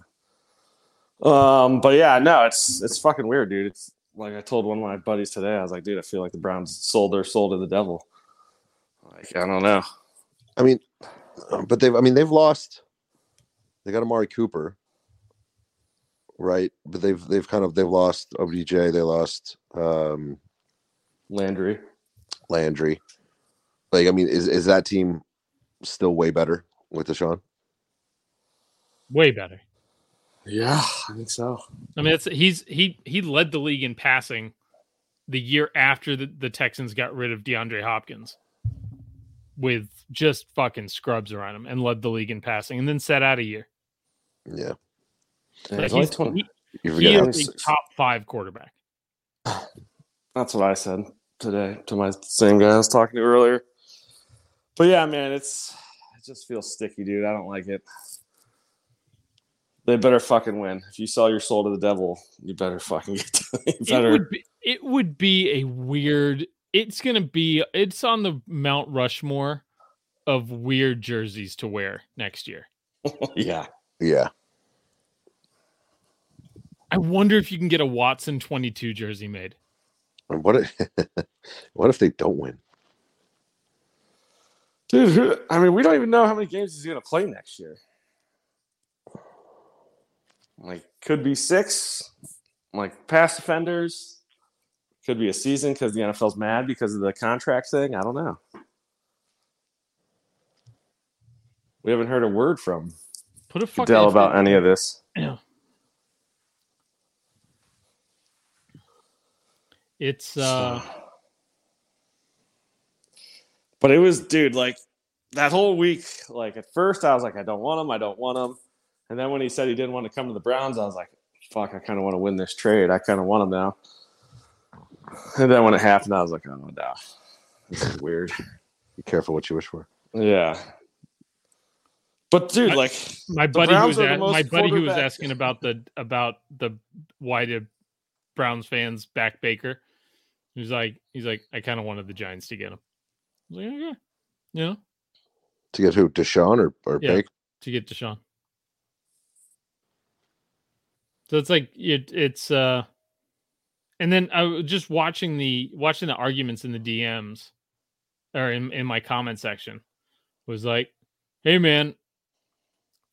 um, but yeah, no, it's it's fucking weird, dude. It's like I told one of my buddies today. I was like, dude, I feel like the Browns sold their soul to the devil. Like, I don't know. I mean, but they've. I mean, they've lost. They got Amari Cooper, right? But they've they've kind of they've lost OBJ. They lost um, Landry. Landry. Like, I mean, is is that team still way better with Deshaun? Way better. Yeah, I think so. I mean, it's he's he he led the league in passing the year after the, the Texans got rid of DeAndre Hopkins with just fucking scrubs around him and led the league in passing and then sat out a year. Yeah, Yeah, Like, he's only 20 he, he is a top five quarterback. [sighs] That's what I said today to my same guy I was talking to earlier. But yeah, man, it's it just feels sticky, dude. I don't like it. They better fucking win. If you sell your soul to the devil, you better fucking get [laughs] you It would be it would be a weird. It's gonna be. It's on the Mount Rushmore of weird jerseys to wear next year. [laughs] yeah. Yeah, I wonder if you can get a Watson twenty two jersey made. and what if [laughs] what if they don't win? Dude, who, I mean, we don't even know how many games he's going to play next year. Like, could be six, like pass defenders. Could be a season because the NFL's mad because of the contract thing. I don't know. We haven't heard a word from Put a fucking Goodell about any of this. Yeah. It's uh So- But it was, dude, like that whole week. Like at first, I was like, I don't want him. I don't want him. And then when he said he didn't want to come to the Browns, I was like, fuck, I kind of want to win this trade. I kind of want him now. And then when it happened, I was like, oh no, this is weird. Be careful what you wish for. Yeah. But dude, I- like, my buddy who was are the a- most my buddy who was asking about the about the why did Browns fans back Baker. He's like he's like I kind of wanted the Giants to get him. I was like, okay. You know, To get who? Deshaun or or Yeah. Baker? to get Deshaun. So it's like it, it's uh and then I was just watching the watching the arguments in the DMs or in, in my comment section was like, hey man, if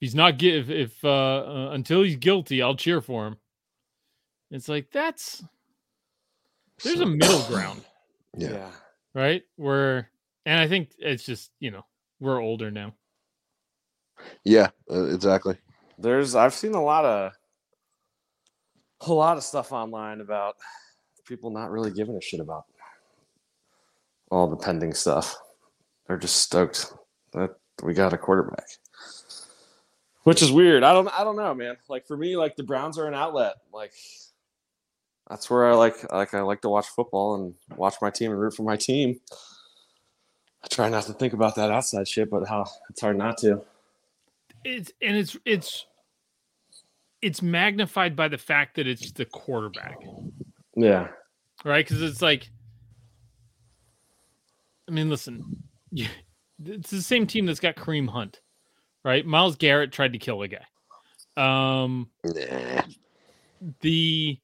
he's not give if, if uh, uh until he's guilty, I'll cheer for him. It's like that's there's a middle ground, Yeah. right? Where and I think it's just, you know, we're older now. Yeah, uh, exactly. there's I've seen a lot of a lot of stuff online about people not really giving a shit about all the pending stuff. They're just stoked that we got a quarterback. Which is weird. I don't I don't know, man. Like for me, like the Browns are an outlet. Like that's where I like like I like to watch football and watch my team and root for my team. I try not to think about that outside shit, but how it's hard not to. it's and it's it's it's magnified by the fact that it's the quarterback, Yeah. right? Because it's like, I mean, listen, [laughs] it's the same team that's got Kareem Hunt, right? Myles Garrett tried to kill a guy. Um, Nah. the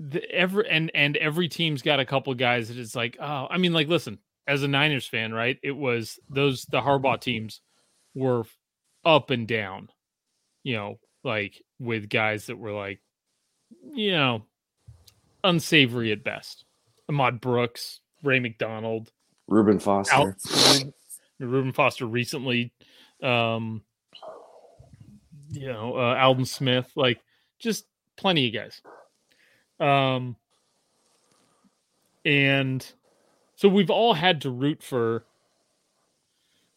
the every and and every team's got a couple guys that is like, oh, I mean, like, listen, as a Niners fan, right? It was those the Harbaugh teams were up and down, you know, like with guys that were like, you know, unsavory at best. Ahmad Brooks, Ray McDonald, Reuben Foster. Al, Reuben Foster recently, um, you know, uh, Aldon Smith, like just plenty of guys. Um, and so we've all had to root for,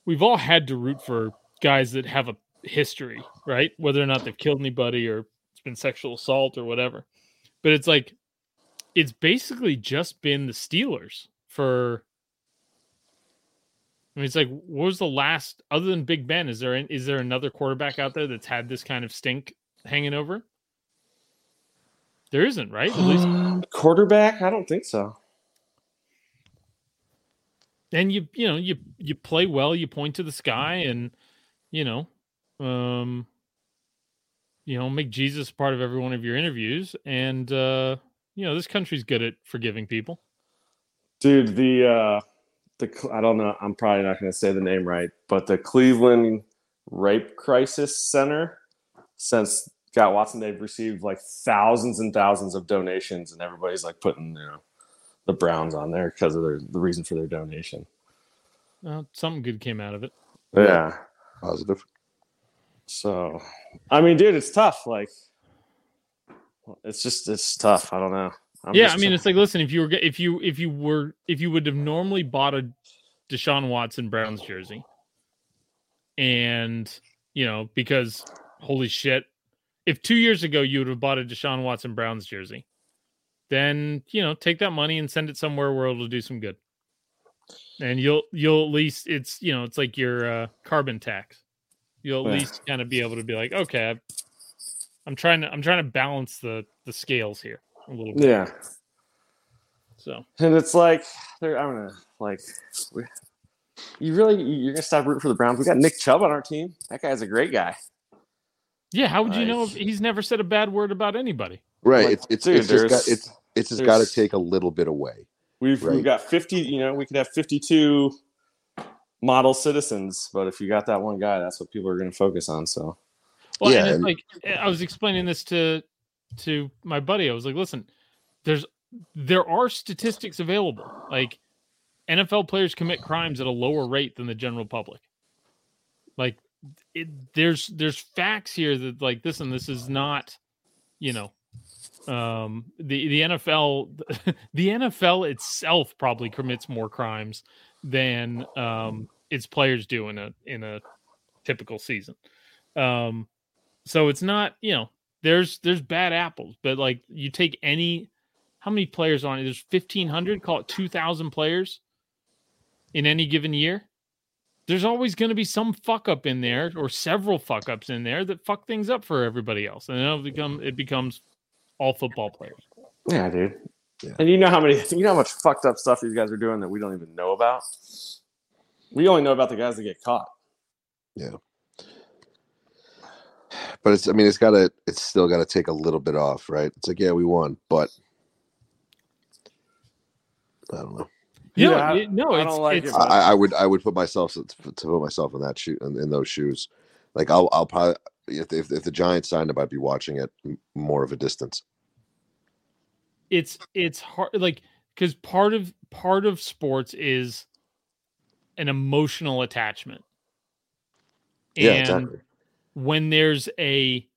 we've all had to root for guys that have a history, right? Whether or not they've killed anybody or it's been sexual assault or whatever. But it's like, it's basically just been the Steelers for I mean, it's like, what was the last other than Big Ben? Is there is there another quarterback out there that's had this kind of stink hanging over? There isn't, right? At least, Um, quarterback? I don't think so. and you you know you you play well, you point to the sky, and you know, um, you know, make Jesus part of every one of your interviews, and uh, you know, this country's good at forgiving people. Dude, the uh the I don't know, I'm probably not going to say the name right, but the Cleveland Rape Crisis Center since Scott Watson they've received like thousands and thousands of donations and everybody's like putting, you know, the Browns on there because of their the reason for their donation. Uh, something good came out of it. Yeah. Positive. So, I mean, dude, it's tough. Like, it's just it's tough. I don't know. I'm yeah, I mean, it's like, listen, if you were, if you, if you were, if you would have normally bought a Deshaun Watson Browns jersey, and you know, because holy shit, if two years ago you would have bought a Deshaun Watson Browns jersey, then you know, take that money and send it somewhere where it'll do some good, and you'll, you'll at least, it's, you know, it's like your uh, carbon tax. You'll at Yeah. least kind of be able to be like, okay, I- I'm trying to, I'm trying to balance the the scales here a little bit. yeah. So. And it's like, I don't know, like, we, you really, you're gonna stop rooting for the Browns. We got Nick Chubb on our team. That guy's a great guy. Yeah, how would you know if he's never said a bad word about anybody? Right. Like, it's it's, dude, it's just got it's it's just got to take a little bit away. We've Right. we've got 50. You know, we could have 52 model citizens, but if you got that one guy, that's what people are gonna focus on. So Well, Yeah, and it's like eh, I was explaining this to to my buddy. I was like, listen, there's there are statistics available. Like NFL players commit crimes at a lower rate than the general public. Like it, there's there's facts here that like this and this is not, you know, um the the NFL [laughs] the NFL itself probably commits more crimes than um its players do in a in a typical season. Um so it's not, you know, there's there's bad apples, but like you take any how many players on it? There's 1500, call it 2000 players in any given year. There's always going to be some fuck up in there or several fuck ups in there that fuck things up for everybody else. And it'll become it becomes all football players. yeah, dude. Yeah. And you know how many, [laughs] you know how much fucked up stuff these guys are doing that we don't even know about. We only know about the guys that get caught. Yeah. But it's I mean it's got to it's still got to take a little bit off, right? It's like yeah, we won, but I don't know. You Yeah, know, I- no, I it's, don't like it's it, I, I would I would put myself to, to put myself in that shoe in, in those shoes. Like I'll I'll probably if if, if the Giants signed him, I'd be watching it more of a distance. It's it's hard like because part of part of sports is an emotional attachment Yeah, and exactly. when there's a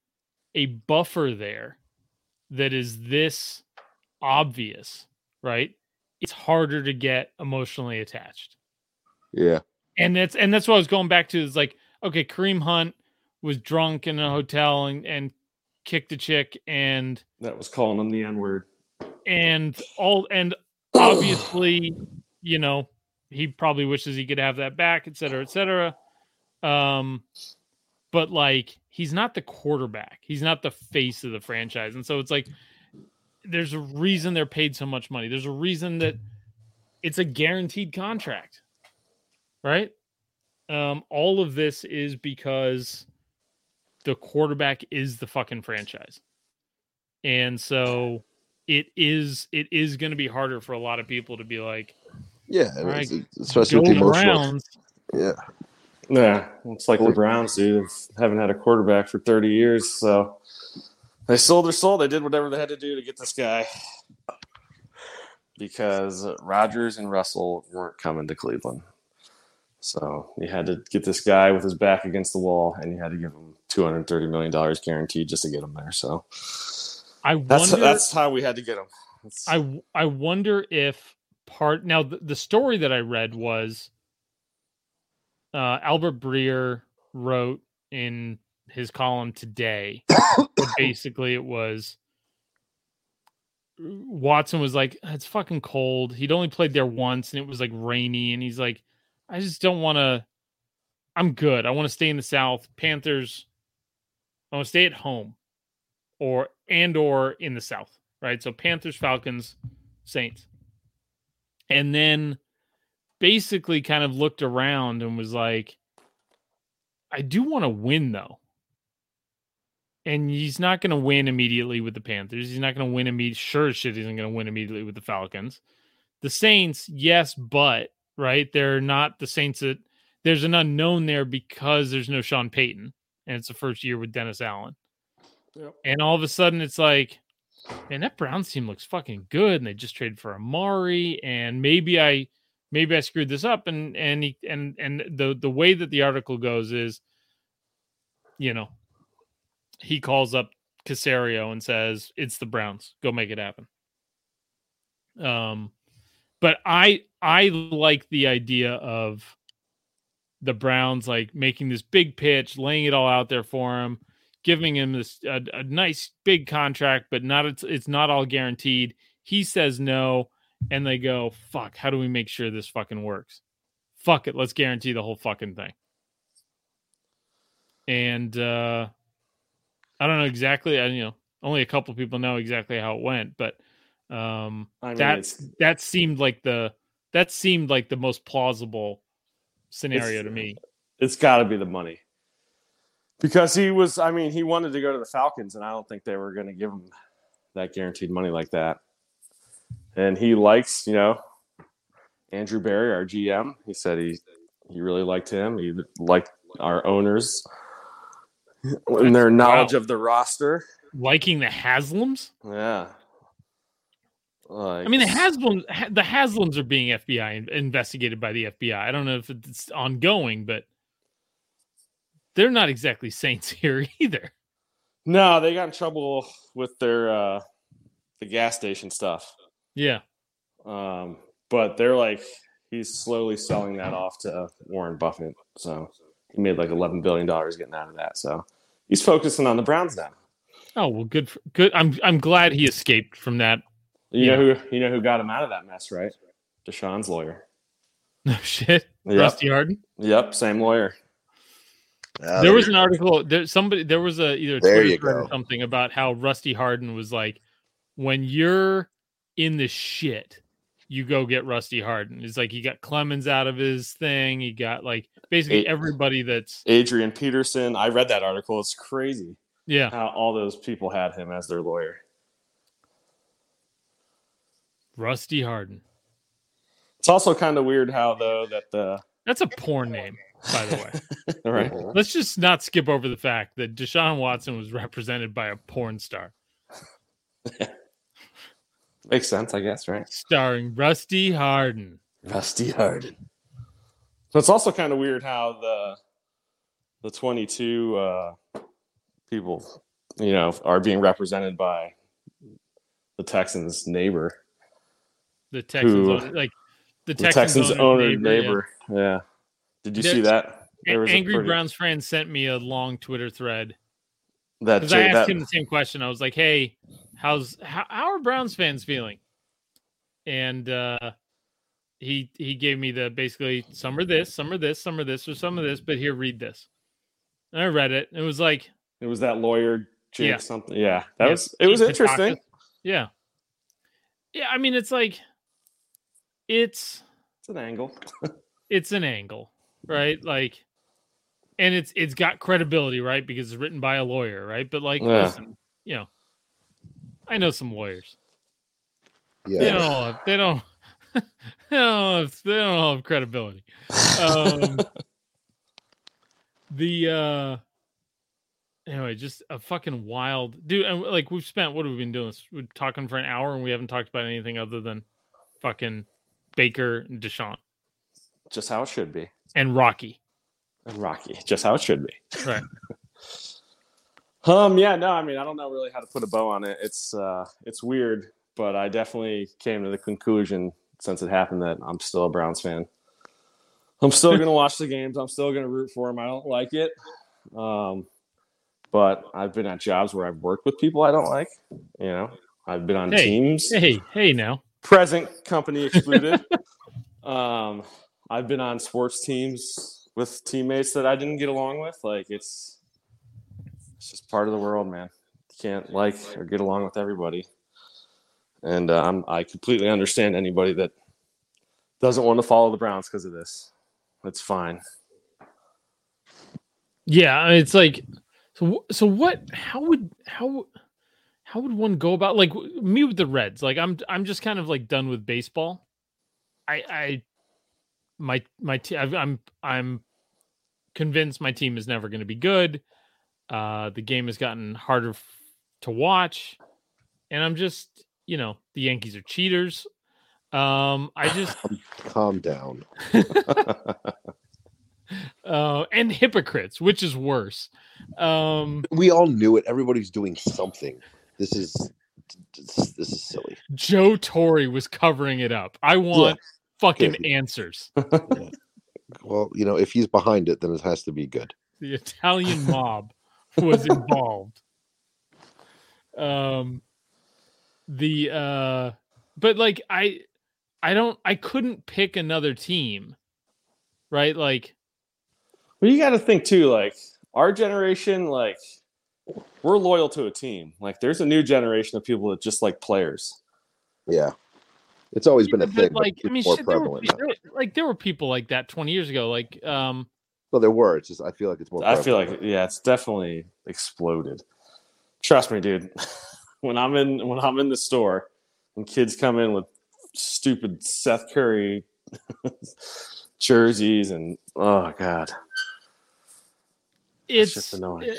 a buffer there that is this obvious right it's harder to get emotionally attached Yeah, and that's and that's what I was going back to is like okay Kareem Hunt was drunk in a hotel and and kicked a chick and That was calling him the N word. And all and obviously you know he probably wishes he could have that back et cetera et cetera. Um but like he's not the quarterback. He's not the face of the franchise. And so it's like there's a reason they're paid so much money. There's a reason that it's a guaranteed contract right? Um all of this is because the quarterback is the fucking franchise. And so it is it is going to be harder for a lot of people to be like yeah, and All right, especially with the emotional. Browns. Yeah, Yeah, it's like the Browns, dude. They haven't had a quarterback for 30 years, so they sold their soul. They did whatever they had to do to get this guy because Rodgers and Russell weren't coming to Cleveland. So you had to get this guy with his back against the wall, and you had to give him 230 million dollars guaranteed just to get him there. So I that's wonder. that's how we had to get him. That's- I I wonder if part now the, the story that I read was uh, Albert Breer wrote in his column today. [coughs] basically, it was Watson was like, "It's fucking cold." He'd only played there once, and it was like rainy, and he's like, "I just don't want to. I'm good. I want to stay in the South. Panthers. I want to stay at home, or and or in the South." Right. So Panthers, Falcons, Saints. And then basically kind of looked around and was like, I do want to win though. And he's not going to win immediately with the Panthers. He's not going to win immediately. Sure as shit, isn't going to win immediately with the Falcons. The Saints, yes, but right, they're not the Saints that there's an unknown there because there's no Sean Payton, and it's the first year with Dennis Allen. And all of a sudden, it's like, man, that Browns team looks fucking good, and they just traded for Amari, and maybe I, maybe I screwed this up, and and he, and and the the way that the article goes is, you know, he calls up Caserio and says it's the Browns, go make it happen. Um, but I I like the idea of the Browns like making this big pitch, laying it all out there for him giving him this a, a, nice big contract, but not it's it's not all guaranteed. He says no, and they go, "Fuck! How do we make sure this fucking works? Fuck it, let's guarantee the whole fucking thing." And uh I don't know exactly. I you know only a couple people know exactly how it went, but um I mean, that's it's- that seemed like the that seemed like the most plausible scenario It's- to me. it's got to be the money because he was i mean he wanted to go to the falcons and i don't think they were going to give him that guaranteed money like that and he likes you know andrew berry our gm he said he he really liked him he liked our owners and their knowledge Wow. of the roster Liking the Haslams? yeah like, I mean, the Haslam, ha- the Haslams are being FBI investigated by the FBI. I don't know if it's ongoing, but they're not exactly saints [laughs] here either. no they got in trouble with their uh the gas station stuff Yeah, Um, but they're like he's slowly selling that off to Warren Buffett. So he made like eleven billion dollars getting out of that. So he's focusing on the Browns now. Oh well, good. For, good. I'm I'm glad he escaped from that. You Yeah. know who you know who got him out of that mess, right? Deshaun's lawyer. No [laughs] shit. Yep. Rusty Hardin. Yep, same lawyer. Ah, there was an article. There somebody. There was a either a There Twitter you thread or something about how Rusty Hardin was like, when you're in the shit, you go get Rusty Hardin. It's like he got Clemens out of his thing. He got like basically Eight- everybody that's Adrian Peterson. I read that article. It's crazy yeah. how all those people had him as their lawyer. Rusty Hardin. It's also kind of weird how though that the That's a porn name, by the way. [laughs] right. Let's just not skip over the fact that Deshaun Watson was represented by a porn star, [laughs] Makes sense, I guess, right? starring Rusty Hardin. Rusty Hardin. So it's also kind of weird how the the 22 uh, people, you know, are being represented by the Texans' neighbor, The Texans, Who- own- like the the Texans, Texans' owner, owner neighbor, neighbor. Yeah. Did you see that? Angry pretty- Browns fan sent me a long Twitter thread That, because I asked that him the same question. I was like, "Hey, how's how, how are Browns fans feeling?" And uh, he he gave me the basically some are this, some are this, some are this, or some of this. But here, read this. And I read it. It was like, it was that lawyer Jake Yeah. something. Yeah, that Yeah, was it was interesting. Yeah, yeah. I mean, it's like it's It's an angle. [laughs] it's an angle, right? Like, and it's it's got credibility, right? Because it's written by a lawyer, right? But like, Yeah. listen, you know, I know some lawyers. Yeah. They don't have, they don't [laughs] they don't have, they don't all have credibility. Um, the uh anyway, just a fucking wild dude. And like we've spent what have we been doing? We're talking for an hour and we haven't talked about anything other than fucking Baker and Deshaun Just how it should be. And Rocky. And Rocky, just how it should be. Right. [laughs] Um, yeah, no, I mean, I don't know really how to put a bow on it. It's uh, it's weird, but I definitely came to the conclusion since it happened that I'm still a Browns fan. I'm still gonna watch the games. I'm still gonna root for them. I don't like it, um, but I've been at jobs where I've worked with people I don't like. You know, I've been on Hey, teams, Hey, hey now. present company excluded. [laughs] um, I've been on sports teams with teammates that I didn't get along with. Like it's it's just part of the world, man. You can't like or get along with everybody. And uh, I'm I completely understand anybody that doesn't want to follow the Browns because of this. It's fine. Yeah, it's like so. So what? How would how how would one go about like me with the Reds? Like I'm I'm just kind of like done with baseball. I I my my te- I've- I'm I'm convinced my team is never going to be good. Uh, the game has gotten harder f- to watch, and I'm just you know the Yankees are cheaters. Um, I just [laughs] Calm down. [laughs] uh, and hypocrites, which is worse. Um, We all knew it. Everybody's doing something. This is this, this is silly. Joe Torre was covering it up. I want fucking Yeah. answers. [laughs] Well, you know, if he's behind it, then it has to be good. The Italian mob was involved. Um the uh but like I I don't I couldn't pick another team. Right? Like Well, you got to think too. Like our generation, like we're loyal to a team. Like there's a new generation of people that just like players. Yeah, it's always been a thing, like I mean more shit, there were, prevalent. pe- now. there were- like there were people like that 20 years ago like um Well, there were. It's just I feel like it's more. I feel like yeah, it's definitely exploded. Trust me, dude. [laughs] when I'm in when I'm in the store and kids come in with stupid Seth Curry [laughs] jerseys and oh god, it's just annoying. it-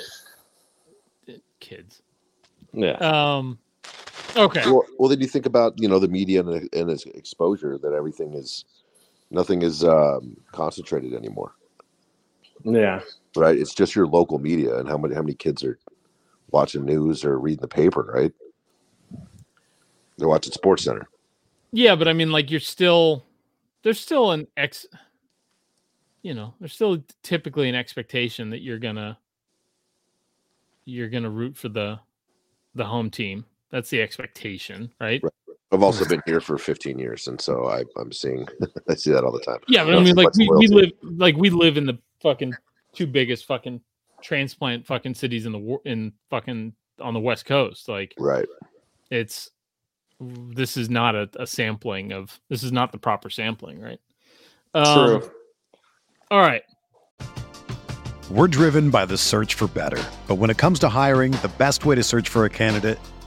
it- kids. yeah. Um okay. Well, well, then you think about you know the media and, and its exposure that everything is nothing is um, concentrated anymore, Yeah. right? It's just your local media and how many how many kids are watching news or reading the paper, right? They're watching Sports Center. Yeah, but I mean, like, you're still there's still an ex, you know, there's still typically an expectation that you're gonna you're gonna root for the the home team. That's the expectation, right? Right. I've also been here for 15 years, and so I, I'm seeing [laughs] I see that all the time. Yeah, but I mean, like, we, we live like we live in the fucking two biggest fucking transplant fucking cities in the wor- in fucking on the west coast. Like, Right. it's this is not a, a sampling of this is not the proper sampling, right? Um, True. All right. We're driven by the search for better. But when it comes to hiring, the best way to search for a candidate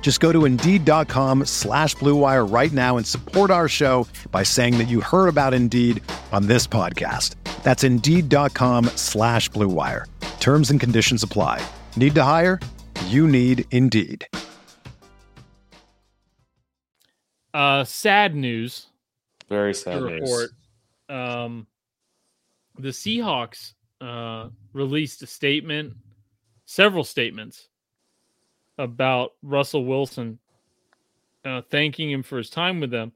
Just go to Indeed.com slash Blue Wire right now and support our show by saying that you heard about Indeed on this podcast. That's Indeed.com slash Blue Wire. Terms and conditions apply. Need to hire? You need Indeed. Uh, sad news Very to sad news. report. Um, the Seahawks uh, released a statement, several statements about Russell Wilson, uh, thanking him for his time with them.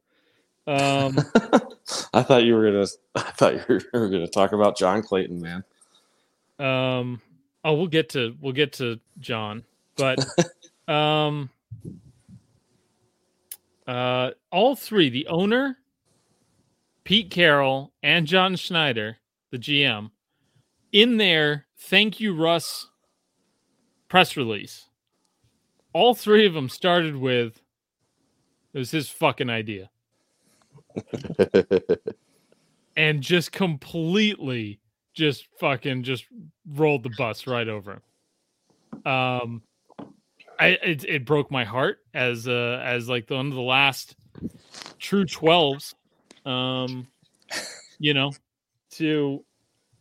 Um, [laughs] I thought you were gonna. I thought you [laughs] were gonna talk about John Clayton, man. um, oh, we'll get to we'll get to John, but [laughs] um, uh, all three, the owner, Pete Carroll, and John Schneider, the GM, in their "Thank you, Russ" press release. All three of them started with, "It was his fucking idea." [laughs] and just completely just fucking just rolled the bus right over him. Um I it, it broke my heart as uh as like the, one of the last true 12s um you know to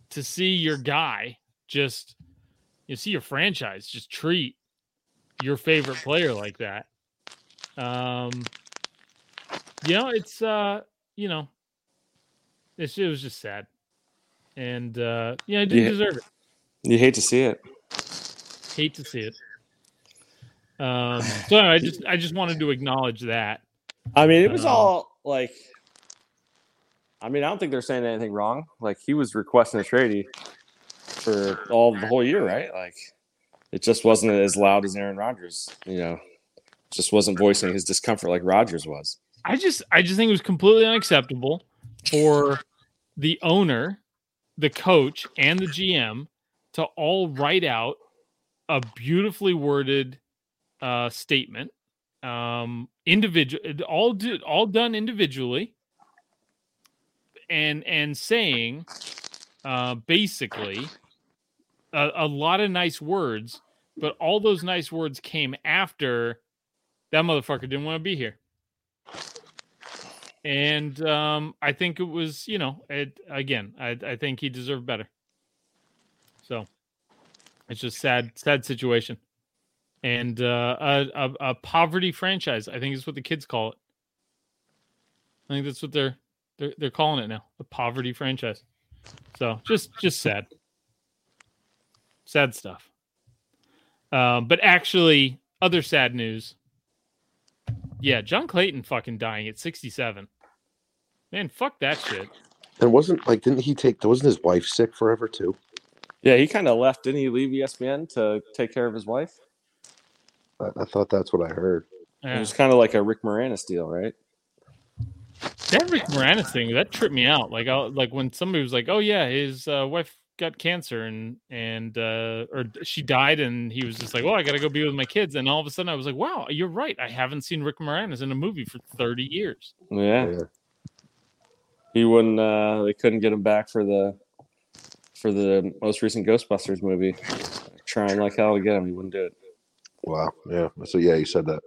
to see your guy just you see your franchise just treat your favorite player like that. Um you know, it's uh, you know, it's, it was just sad, and uh, yeah, I didn't Yeah. deserve it. You hate to see it. Hate to see it. Um, so I just I just wanted to acknowledge that. I mean, it was Um, all like. I mean, I don't think they're saying anything wrong. Like he was requesting a trade for all the whole year, right? Like it just wasn't as loud as Aaron Rodgers. You know, just wasn't voicing his discomfort like Rodgers was. I just I just think it was completely unacceptable for the owner, the coach, and the GM to all write out a beautifully worded uh, statement, um, individual, all do, all done individually, and and saying uh, basically a, a lot of nice words, but all those nice words came after that motherfucker didn't want to be here and um, I think it was, you know, it, again, I, I think he deserved better. So it's just sad, sad situation, and uh, a, a, a poverty franchise. I think is what the kids call it. I think that's what they're they're they're calling it now, a poverty franchise. So just just sad, sad stuff. Um, but actually, other sad news. Yeah, John Clayton fucking dying at 67. Man, fuck that shit. and wasn't like didn't he take wasn't his wife sick forever too? Yeah, he kind of left. Didn't he leave ESPN to take care of his wife? I, I thought that's what I heard. It was kind of like a Rick Moranis deal, right? That Rick Moranis thing that tripped me out. Like, I, like when somebody was like, "Oh yeah, his uh, wife got cancer and and uh, or she died," and he was just like, "Well, I got to go be with my kids." And all of a sudden, I was like, "Wow, you're right. I haven't seen Rick Moranis in a movie for 30 years." Yeah, Yeah. he wouldn't. Uh, they couldn't get him back for the for the most recent Ghostbusters movie. Trying like hell to get him, he wouldn't do it. Wow. Yeah. So yeah, you said that.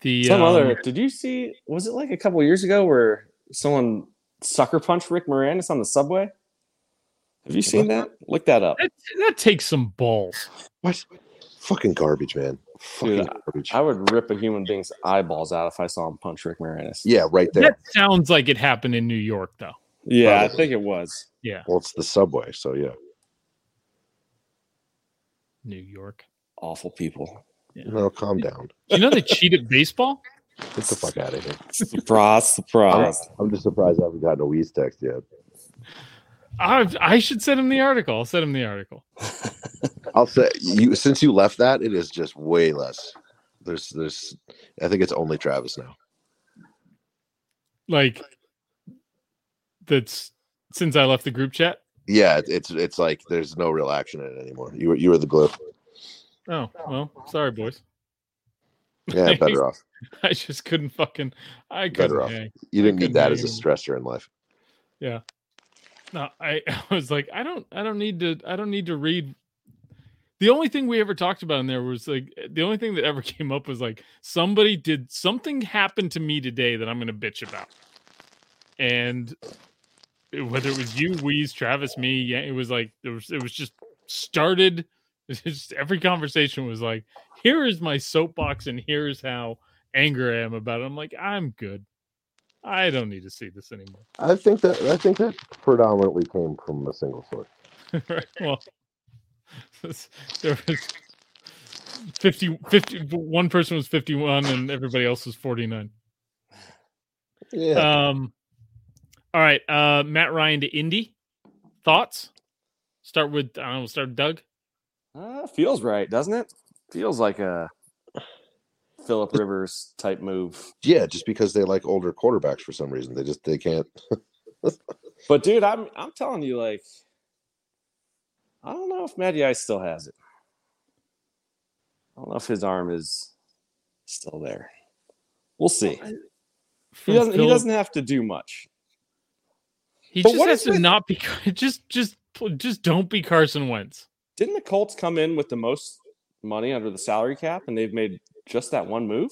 The Some um, other. Did you see? Was it like a couple years ago where someone sucker punched Rick Moranis on the subway? Have you seen that? Look that up. that, that takes some balls. What? Fucking garbage, man. Fucking Dude, garbage. I would rip a human being's eyeballs out if I saw him punch Rick Moranis. yeah, right there. That sounds like it happened in New York, though. yeah, I think it was. Yeah, Well, it's the subway, so yeah. New York. Awful people. No, calm down. You know they cheat at baseball. Get the fuck out of here. Surprise, surprise. I'm just surprised I haven't gotten a Wheeze text yet. I I should send him the article. I'll send him the article. [laughs] I'll say you since you left that, it is just way less. There's there's I think it's only Travis now. Like that's since I left the group chat. Yeah, it's it's like there's no real action in it anymore. You were you were the glue. Oh well, sorry boys. Yeah, [laughs] better off. I just couldn't fucking. I couldn't off. hang. You didn't need that as a stressor in life. No, I, [laughs] I was like, I don't, I don't need to, I don't need to read. The only thing we ever talked about in there was like the only thing that ever [laughs] came up was like somebody did something happened to me today that I'm going to bitch about, and whether it was you, Wheeze, Travis, me, yeah, it was like it was, it was just started. [laughs] Just every conversation was like, here is my soapbox, and here's how angry I am about it. I'm like, I'm good. I don't need to see this anymore. I think that I think that predominantly came from a single source. [laughs] right. Well, there was 50, 50, one person was 51 and everybody else was 49. Yeah. Um, all right, uh, Matt Ryan to Indy. Thoughts? Start with I don't know. we'll Start with Doug. Uh, feels right, doesn't it? Feels like a Philip Rivers type move. yeah, just because they like older quarterbacks for some reason. They just they can't. [laughs] But dude, I'm I'm telling you, like, I don't know if Matty Ice still has it. I don't know if his arm is still there. We'll see. He doesn't. He doesn't have to do much. He But just what has to with- not be. [laughs] Just, just, just don't be Carson Wentz. Didn't the Colts come in with the most money under the salary cap, and they've made just that one move?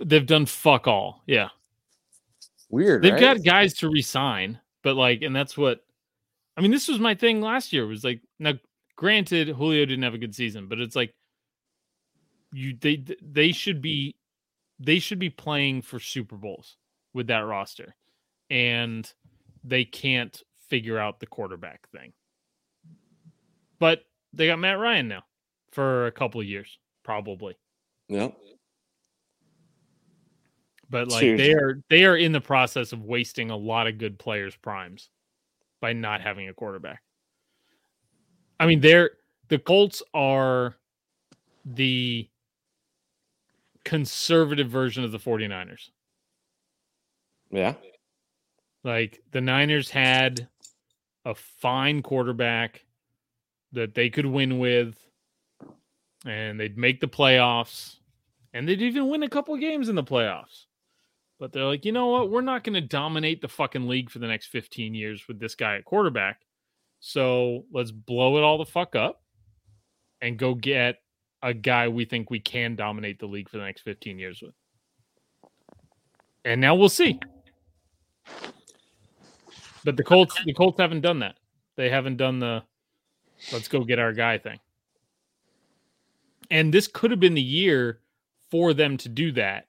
They've done fuck all. Yeah, Weird. they've right? got guys to resign, but like, and that's what. I mean, this was my thing last year. Was like now, granted, Julio didn't have a good season, but it's like you they they should be they should be playing for Super Bowls with that roster, and they can't figure out the quarterback thing. But they got Matt Ryan now for a couple of years, probably. Yeah. But like Dude. they are they are in the process of wasting a lot of good players' primes by not having a quarterback. I mean, they're the Colts are the conservative version of the 49ers. Yeah. Like the Niners had a fine quarterback that they could win with, and they'd make the playoffs, and they'd even win a couple games in the playoffs. But they're like, you know what? We're not going to dominate the fucking league for the next 15 years with this guy at quarterback. So let's blow it all the fuck up and go get a guy we think we can dominate the league for the next 15 years with. And now we'll see. But the Colts, the Colts haven't done that. They haven't done the let's go get our guy thing. And this could have been the year for them to do that.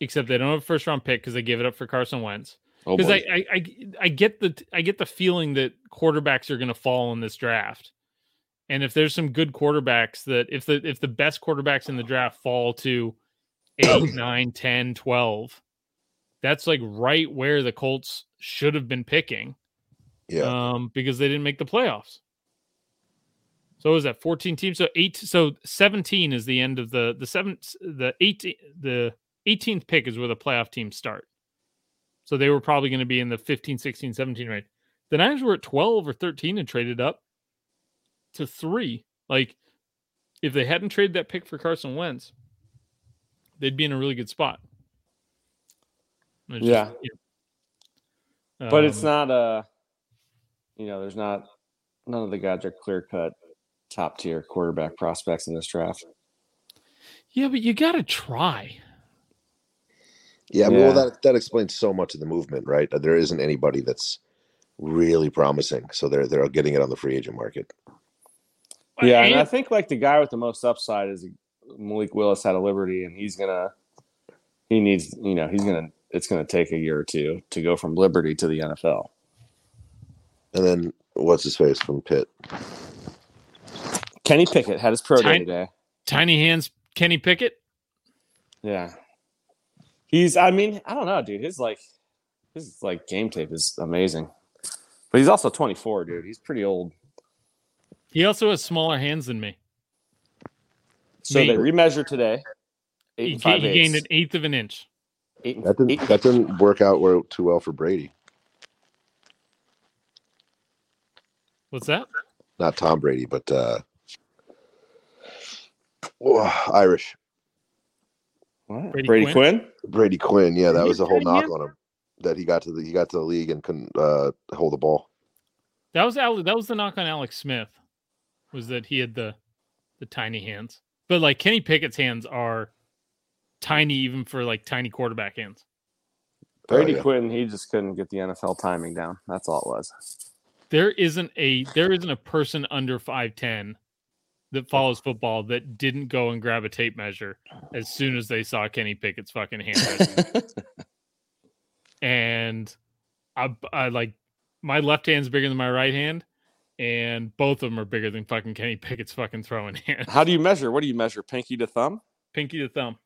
Except they don't have a first round pick because they gave it up for Carson Wentz. Oh, Because boy. I, I, I I get the I get the feeling that quarterbacks are going to fall in this draft. And if there's some good quarterbacks that if the if the best quarterbacks in the draft fall to 8, [coughs] 9, 10, 12, that's like right where the Colts should have been picking Yeah. um, because they didn't make the playoffs. So what was that 14 teams? So eight, so 17 is the end of the the seventh, the 18, the 18th pick is where the playoff teams start. So they were probably going to be in the 15, 16, 17 range. The Niners were at 12 or 13 and traded up to three. Like if they hadn't traded that pick for Carson Wentz, they'd be in a really good spot. It's Yeah. but it's um, not uh you know, there's not none of the guys are clear cut top tier quarterback prospects in this draft. Yeah, but you got to try. Yeah, Yeah. well, that that explains so much of the movement, right? There isn't anybody that's really promising, so they're they're getting it on the free agent market. Yeah, and I think like the guy with the most upside is Malik Willis out of Liberty, and he's gonna he needs you know he's gonna it's gonna take a year or two to go from Liberty to the NFL. And then what's his face from Pitt? Kenny Pickett had his pro day today. Tiny hands, Kenny Pickett. Yeah, he's. I mean, I don't know, dude. His like his like game tape is amazing, but he's also 24, dude. He's pretty old. He also has smaller hands than me. So Me. they remeasure today. Eight He, and five he gained eighths. an eighth of an inch. Eight That didn't eight- that didn't work out too well for Brady. What's that? Not Tom Brady, but uh oh, Irish what? Brady Brady, Quinn? Quinn? Brady Quinn. Yeah, that was a whole knock hands? on him that he got to the he got to the league and couldn't uh, hold the ball. That was Ale- that was the knock on Alex Smith, was that he had the the tiny hands. But like Kenny Pickett's hands are tiny even for like tiny quarterback hands. Brady Oh, yeah. Quinn, he just couldn't get the NFL timing down. That's all it was. There isn't a there isn't a person under five ten that follows football that didn't go and grab a tape measure as soon as they saw Kenny Pickett's fucking hand. [laughs] and I, I like my left hand's bigger than my right hand, and both of them are bigger than fucking Kenny Pickett's fucking throwing [laughs] hand, How do you measure? What do you measure? Pinky to thumb? pinky to thumb.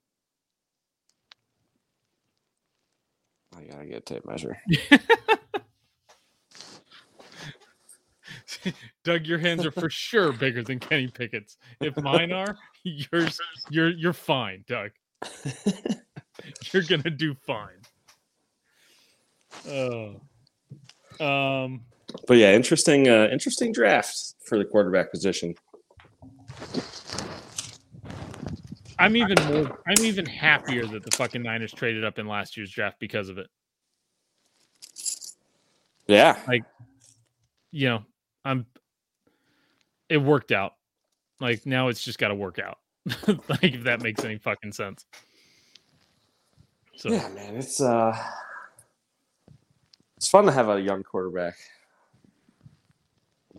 I gotta get a tape measure. [laughs] Doug, your hands are for [laughs] sure bigger than Kenny Pickett's. If mine are, [laughs] yours, you're you're fine, Doug. [laughs] You're gonna do fine. Oh, um, But yeah, interesting, uh, interesting draft for the quarterback position. I'm even more. I'm even happier that the fucking Niners traded up in last year's draft because of it. Yeah, like, You know, I'm. It worked out. Like now, it's just got to work out. [laughs] like if that makes any fucking sense. So yeah, man, it's uh, it's fun to have a young quarterback.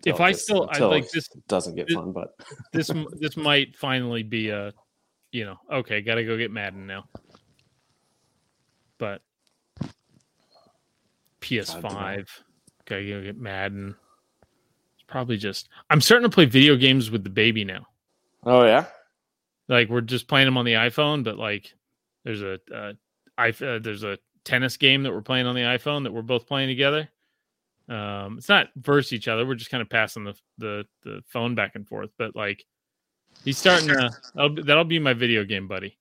If I gets- still- I until like this- doesn't get this- fun, but [laughs] this this might finally be a, you know, okay, got to go get Madden now. But PS5, gotta go get Madden. Probably just. I'm starting to play video games with the baby now. oh yeah, Like we're just playing them on the iPhone, but like there's a uh, I uh, there's a tennis game that we're playing on the iPhone that we're both playing together. Um, it's not versus each other. We're just kind of passing the the the phone back and forth. But like he's starting to that'll, be- that'll be my video game buddy.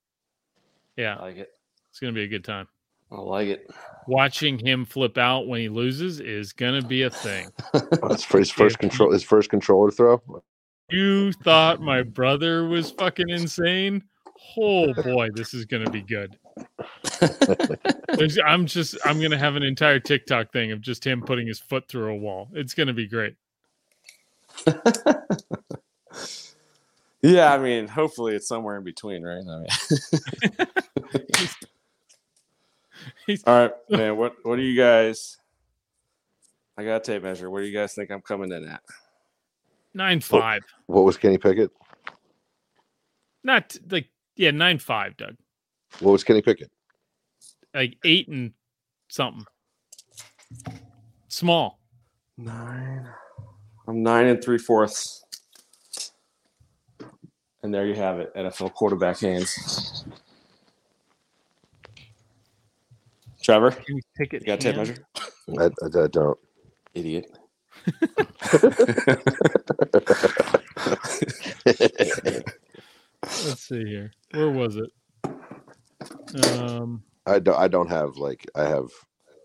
Yeah, I like it. it's gonna be a good time. I like it. Watching him flip out when he loses is gonna be a thing. That's [laughs] for his first control. His first controller throw. You thought my brother was fucking insane? Oh boy, this is gonna be good. I'm just I'm gonna have an entire TikTok thing of just him putting his foot through a wall. It's gonna be great. [laughs] Yeah, I mean, hopefully it's somewhere in between, right? I mean, He's- [laughs] all right, man. What what do you guys? I got a tape measure. What do you guys think I'm coming in at? Nine five, What was Kenny Pickett? not like yeah nine five, Doug. What was Kenny Pickett? Like eight and something. Small. Nine. I'm nine and three fourths. And there you have it, NFL quarterback hands. Trevor, Can you pick it? you got a tape measure? I, I, I don't. Idiot. [laughs] Let's see here. Where was it? Um, I don't. I don't have like. I have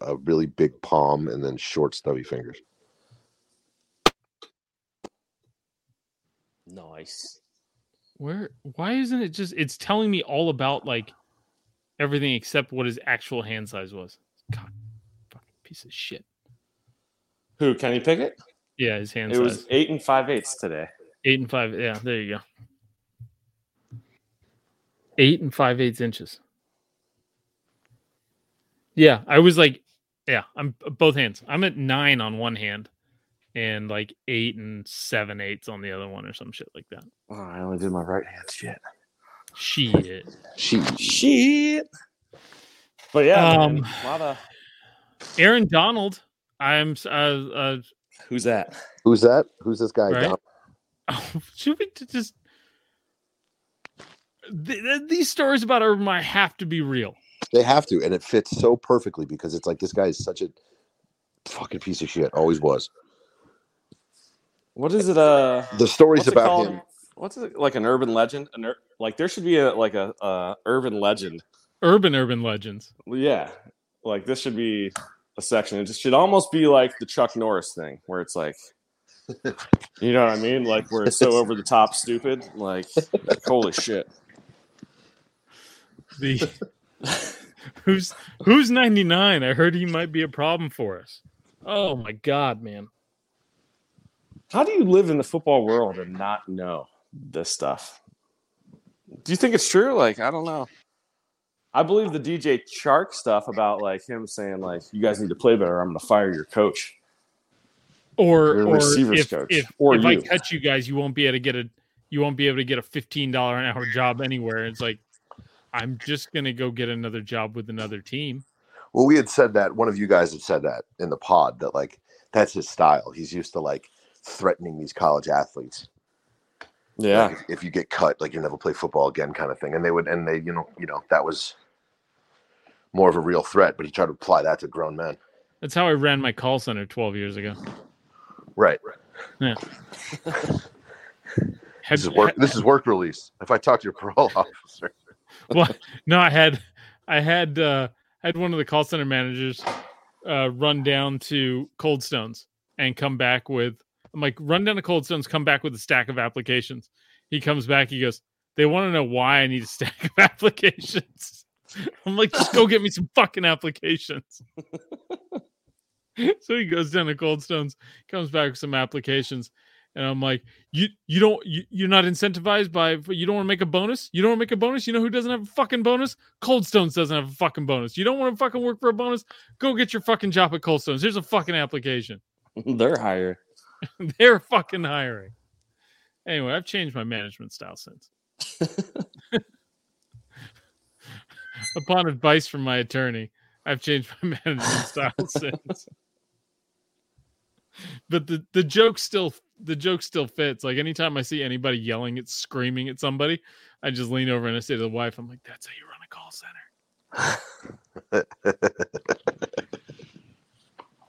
a really big palm and then short, stubby fingers. Nice. where? Why isn't it just? It's telling me all about like everything except what his actual hand size was. God, fucking piece of shit. Who? Kenny Pickett? Yeah, his hand It size. was eight and five eighths today. Eight and five. Yeah, there you go. Eight and five eighths inches. Yeah, I was like, yeah, I'm both hands. I'm at nine on one hand, and like eight and seven eighths on the other one, or some shit like that. Oh, I only did my right hand. Shit. Shit. She. Shit. But yeah, Um, man, a lot of Aaron Donald. I'm uh, uh who's that? Who's that? Who's this guy? Right. Don- [laughs] should we just th- th- these stories about Urban Meyer have to be real. They have to, and it fits so perfectly because it's like this guy is such a fucking piece of shit. Always was. What is it? Uh, The stories about called? him. What's it like? An urban legend? An ur- like there should be a like a uh, urban legend. Urban urban legends. Yeah, like this should be a section. It just should almost be like the Chuck Norris thing, where it's like, [laughs] you know what I mean? Like where it's so over the top, stupid. Like, like, holy shit. The [laughs] who's who's 99? I heard he might be a problem for us. Oh my god, man. How do you live in the football world and not know this stuff? Do you think it's true? Like, I don't know. I believe the DJ Chark stuff about like him saying like you guys need to play better. I'm going to fire your coach. Or Your or receivers if, coach. if, Or if I you. cut you guys, you won't be able to get a you won't be able to get a fifteen dollar an hour job anywhere. It's like I'm just gonna go get another job with another team. Well, we had said that. One of you guys had said that in the pod that like that's his style. He's used to like threatening these college athletes. Yeah. Like, if, if you get cut, like you never play football again, kind of thing. And they would, and they, you know, you know, that was more of a real threat, but he tried to apply that to grown men. That's how I ran my call center 12 years ago. Right. Yeah. [laughs] This is work. This is work release. If I talk to your parole [laughs] officer, [laughs] well, no, I had, I had, uh, I had one of the call center managers uh, run down to Cold Stones and come back with. I'm like, run down to Cold Stones, come back with a stack of applications. He comes back. He goes, they want to know why I need a [laughs] stack of applications. I'm like, just go get me some fucking applications. so he goes down to Cold Stones, comes back with some applications, and I'm like, you you don't you, you're not incentivized by you don't want to make a bonus. You don't want to make a bonus. You know who doesn't have a fucking bonus? Cold Stones doesn't have a fucking bonus. You don't want to fucking work for a bonus? Go get your fucking job at Cold Stones. Here's a fucking application. [laughs] They're higher. [laughs] They're fucking hiring. Anyway, I've changed my management style since. [laughs] Upon advice from my attorney, I've changed my [laughs] management style since. But the the joke still the joke still fits. Like anytime I see anybody yelling at screaming at somebody, I just lean over and I say to the wife, I'm like, that's how you run a call center.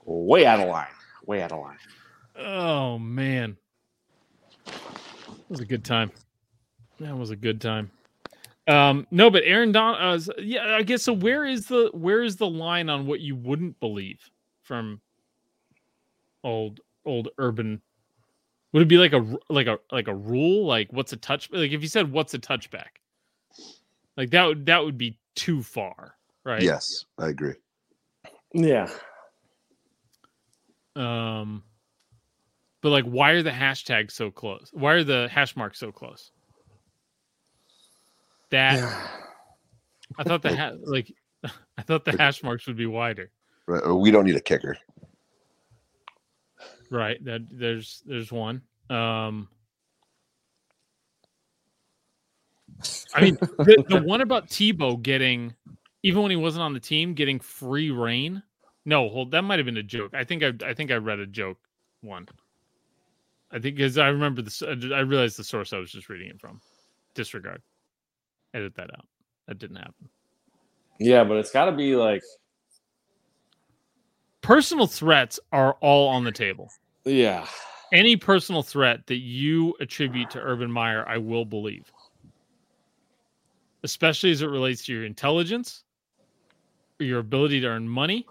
Way out of line. Way out of line. Oh man. It was a good time. That was a good time. Um, no, but Aaron Don, uh, yeah, I guess so. Where is the where is the line on what you wouldn't believe from old old urban? Would it be like a like a like a rule? Like what's a touch? Like if you said what's a touchback, like that would that would be too far, right? yes, I agree. Yeah. Um, but like, why are the hashtags so close? Why are the hash marks so close? That I thought the [laughs] ha- like [laughs] I thought the hash marks would be wider. Right. We don't need a kicker. Right. That there's there's one. Um I mean [laughs] the, the one about Tebow getting even when he wasn't on the team getting free reign. No, hold that might have been a joke. I think I I think I read a joke one. I think because I remember this I realized the source I was just reading it from. Disregard. Edit that out. That didn't happen. Yeah, but it's got to be like Personal threats are all on the table. yeah. Any personal threat that you attribute to Urban Meyer, I will believe. Especially as it relates to your intelligence, your ability to earn money,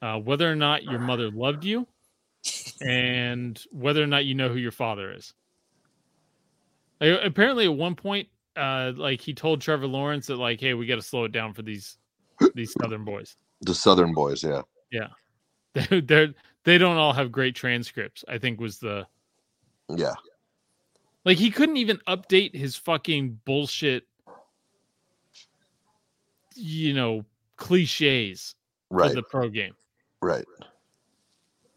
uh, whether or not your mother loved you, and whether or not you know who your father is. Like, apparently, at one point, uh, like he told Trevor Lawrence that, like, hey, we got to slow it down for these these Southern boys. The Southern boys, yeah. Yeah, [laughs] they're, they're they don't all have great transcripts. I think was the Yeah. like he couldn't even update his fucking bullshit, you know, cliches Right. for the pro game. Right.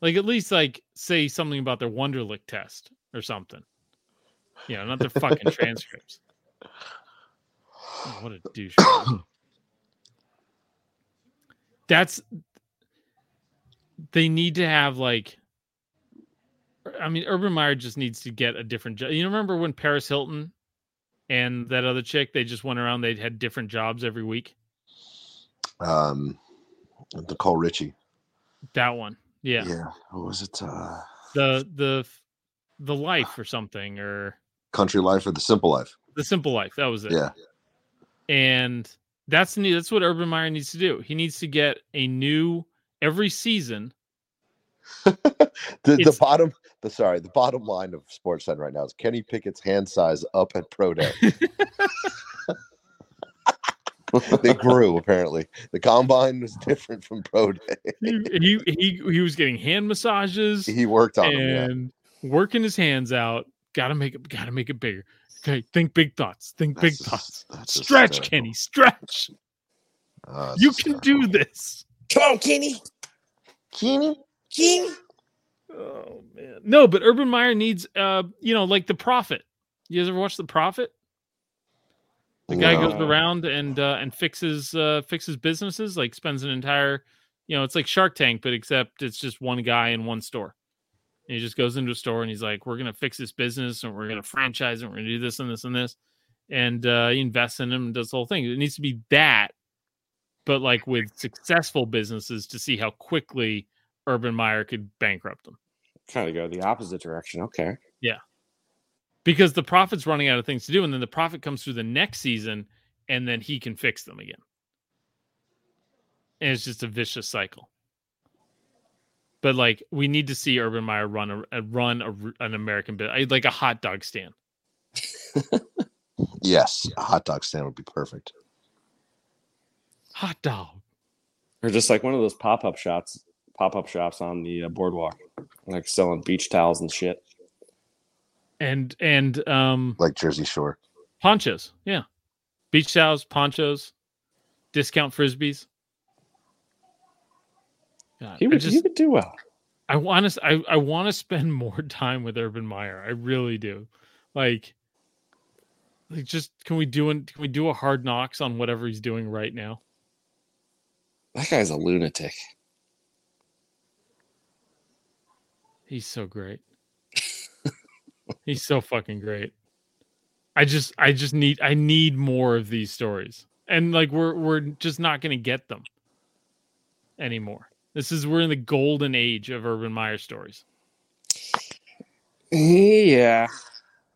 Like at least like say something about their Wonderlic test or something. You know, not their fucking transcripts. Oh, what a douche. [coughs] That's they need to have like I mean Urban Meyer just needs to get a different job. You remember when Paris Hilton and that other chick they just went around they had different jobs every week? Um Nicole Richie. That one. Yeah. Yeah. What was it? Uh The the the life or something or Country Life or the Simple Life. the simple life. That was it. Yeah. and that's new. that's what Urban Meyer needs to do. He needs to get a new every season. [laughs] The, the bottom the sorry, the bottom line of Sports Center right now is Kenny Pickett's hand size up at Pro Day. [laughs] [laughs] they grew apparently. The combine was different from Pro Day. He he he, he was getting hand massages He worked on them. Yeah. working his hands out. Got to make it. Got to make it bigger. Okay, think big thoughts. Think big just- thoughts. Stretch, terrible. Kenny. Stretch. Uh, You can terrible. do this. Come on, Kenny. Kenny. Kenny. Oh man, no, but Urban Meyer needs, uh, you know, like the Profit. You guys ever watch the Profit? The guy goes around and uh, and fixes uh, fixes businesses. Like spends an entire, you know, it's like Shark Tank, but except it's just one guy in one store. And he just goes into a store and he's like, "We're gonna fix this business and we're gonna franchise. And we're gonna do this and this and this." And uh, he invests in him and does the whole thing. It needs to be that, but like with successful businesses to see how quickly Urban Meyer could bankrupt them. Kind of go the opposite direction. Okay. Because the profit's running out of things to do, and then the profit comes through the next season, and then he can fix them again. And it's just a vicious cycle. But like, we need to see Urban Meyer run a, a run a, an American bit, like a hot dog stand. [laughs] Yes, a hot dog stand would be perfect. Hot dog. Or just like one of those pop up shops, pop up shops on the uh, boardwalk, like selling beach towels and shit. And and um Like Jersey Shore. ponchos yeah beach towels ponchos discount frisbees God, He would, just he would do well. I want to I, I want to spend [laughs] more time with Urban Meyer I really do like like just can we do an, can we do a hard knocks on whatever he's doing right now That guy's a lunatic. he's so great he's so fucking great I just I just need I need more of these stories and like we're we're just not to get them anymore. This is we're in the golden age of Urban Meyer stories. Yeah.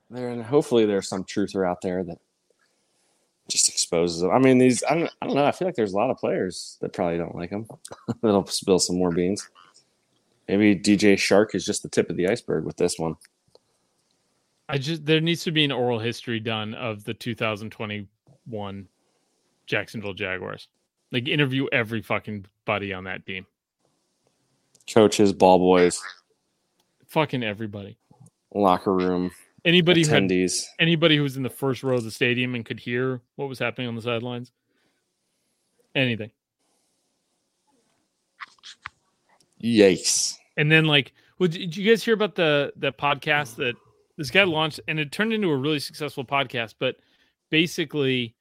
There and hopefully there's some truther out there that just exposes them. I mean, these I don't I don't know. I feel like there's a lot of players that probably don't like him. [laughs] That'll spill some more beans. Maybe DJ Chark is just the tip of the iceberg with this one. I just there needs to be an oral history done of the 2021 Jacksonville Jaguars. Like interview every fucking buddy on that team. Coaches, ball boys, Fucking everybody. locker room, Anybody who had, attendees. anybody who was in the first row of the stadium and could hear what was happening on the sidelines. Anything. Yikes. And then like, well, did you guys hear about the the podcast that this guy launched, and it turned into a really successful podcast? But basically,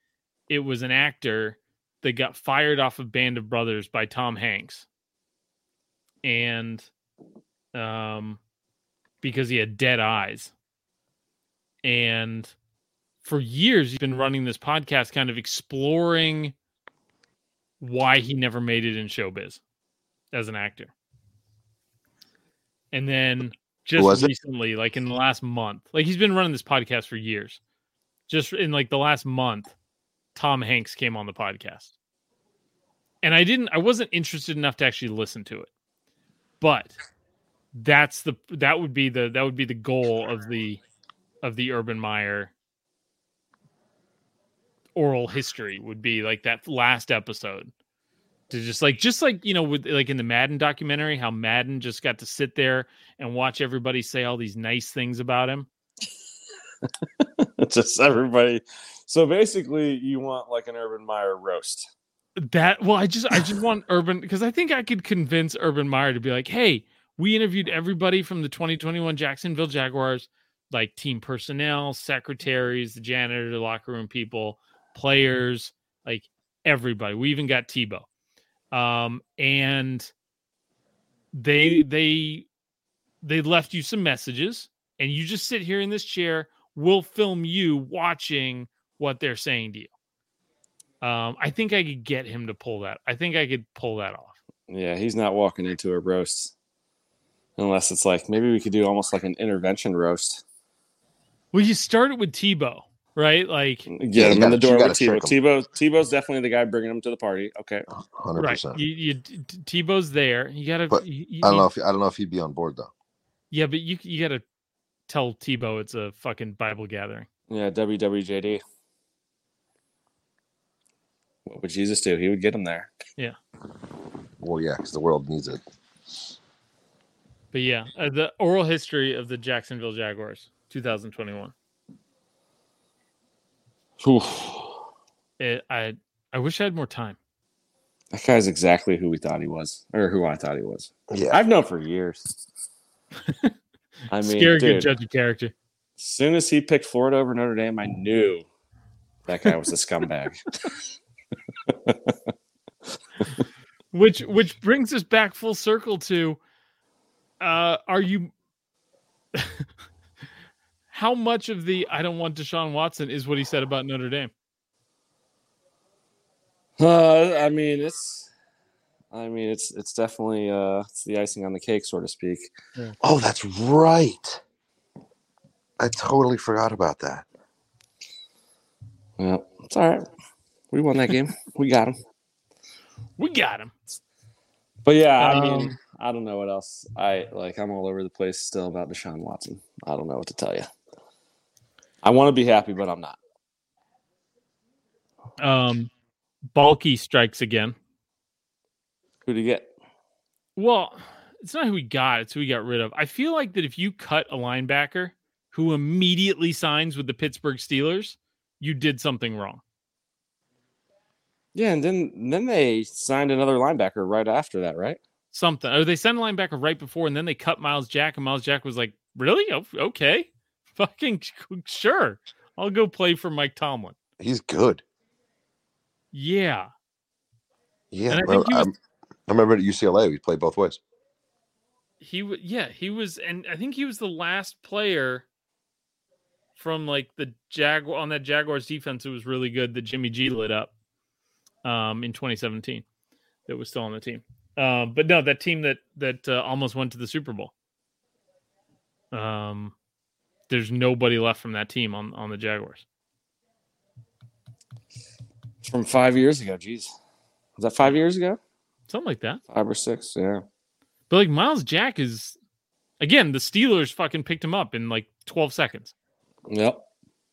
it was an actor that got fired off of Band of Brothers by Tom Hanks, and um, because he had dead eyes, and for years he's been running this podcast, kind of exploring why he never made it in showbiz as an actor. And then just was it? recently, like in the last month, like he's been running this podcast for years. Just in like the last month, Tom Hanks came on the podcast. And I didn't I wasn't interested enough to actually listen to it. But that's the that would be the that would be the goal of the of the Urban Meyer oral history would be like that last episode to just like just like you know with like in the Madden documentary how Madden just got to sit there and watch everybody say all these nice things about him. [laughs] just everybody. So basically, you want like an Urban Meyer roast. That well, I just I just want Urban because I think I could convince Urban Meyer to be like, hey, we interviewed everybody from the 2021 Jacksonville Jaguars, like team personnel, secretaries, the janitor, the locker room people, mm-hmm. players, like everybody. We even got Tebow. Um, and they they they left you some messages, and you just sit here in this chair. We'll film you watching what they're saying to you. Um, I think I could get him to pull that. I think I could pull that off. Yeah, he's not walking into a roast unless it's like maybe we could do almost like an intervention roast. Well, you started with Tebow, right? Like, Get you him in the door with gotta Tebow. Tebow. Tebow's definitely the guy bringing him to the party. Okay. Hundred right? percent. You, you Tebow's there. You gotta. But you, you I don't know if I don't know if he'd be on board though. Yeah, but you you gotta tell Tebow it's a fucking Bible gathering. Yeah, WWJD. What would Jesus do? He would get him there. Yeah. Well, yeah, because the world needs it. But yeah, uh, the oral history of the Jacksonville Jaguars, 2021. Whew. It, I I wish I had more time. That guy's exactly who we thought he was, or who I thought he was. Yeah, I've known for years. [laughs] I mean, Scary good dude, judge of character. as soon as he picked Florida over Notre Dame, I knew that guy was a scumbag. [laughs] Which which brings us back full circle to uh are you [laughs] how much of the I don't want Deshaun Watson is what he said about Notre Dame? Uh, I mean, it's. I mean, it's it's definitely uh, it's the icing on the cake, so to speak. Oh, that's right. I totally forgot about that. Yeah, it's all right. We won that game. [laughs] we got him. We got him. But yeah, I mean, Um, I don't know what else. I like. I'm all over the place still about Deshaun Watson. I don't know what to tell you. I want to be happy, but I'm not. Um, Baalke strikes again. Who do you get? Well, it's not who we got; it's who we got rid of. I feel like that if you cut a linebacker who immediately signs with the Pittsburgh Steelers, you did something wrong. Yeah, and then then they signed another linebacker right after that, right? Something. Or they sent a linebacker right before, and then they cut Myles Jack, and Myles Jack was like, "Really? Okay, fucking sure. I'll go play for Mike Tomlin." He's good. Yeah, Yeah. And I think was- I'm- remember at UCLA, we played both ways. he was. Yeah, he was, and I think he was the last player from like the Jaguar on that Jaguars defense it was really good that Jimmy G lit up um, in 2017. That was still on the team. Um, but no, that team that that uh, almost went to the Super Bowl. Um, there's nobody left from that team on on the Jaguars. From five years ago. Jeez, was that five years ago? Something like that. Five or six? Yeah. But like Myles Jack is again, the Steelers fucking picked him up in like 12 seconds. Yep.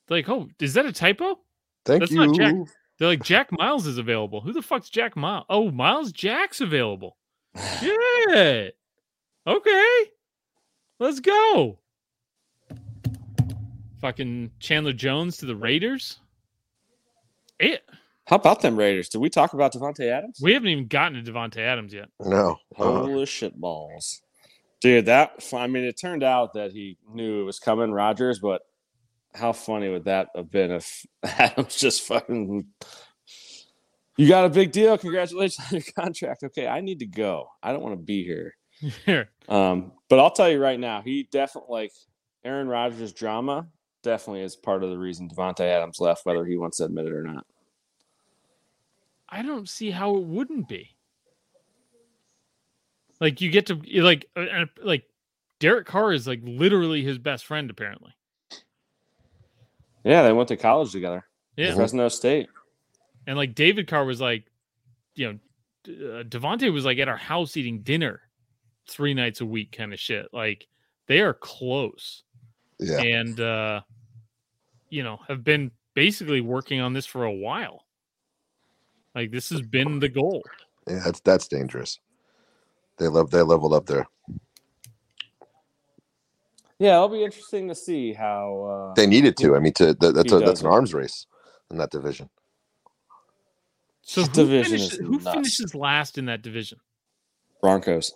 They're like, oh, is that a typo? Thank That's you. not Jack. They're like, Jack Miles is available. Who the fuck's Jack Miles? Oh, Myles Jack's available. [sighs] Yeah. Okay. Let's go. Fucking Chandler Jones to the Raiders. It, How about them Raiders? Did we talk about Davante Adams? we haven't even gotten to Davante Adams yet. No. uh, Holy shit balls. Dude, that I mean it turned out that he knew it was coming, Rodgers, but how funny would that have been if [laughs] Adams just fucking You got a big deal. Congratulations on your contract. Okay, I need to go. I don't want to be here. [laughs] Here. Um, but I'll tell you right now, he definitely like Aaron Rodgers' drama definitely is part of the reason Davante Adams left, whether he wants to admit it or not. I don't see how it wouldn't be. Like you get to like uh, like Derek Carr is like literally his best friend apparently. Yeah, they went to college together. Yeah, Fresno State. and like David Carr was like, you know, D- uh, Davante was like at our house eating dinner three nights a week, kind of shit. Like they are close, Yeah. and uh, you know have been basically working on this for a while. Like this has been the goal. Yeah, that's that's dangerous. They love they leveled up there. Yeah, it'll be interesting to see how. Uh, They needed to. I mean, to that, that's a, that's an arms race in that division. So This who, division finishes, who finishes last in that division? Broncos.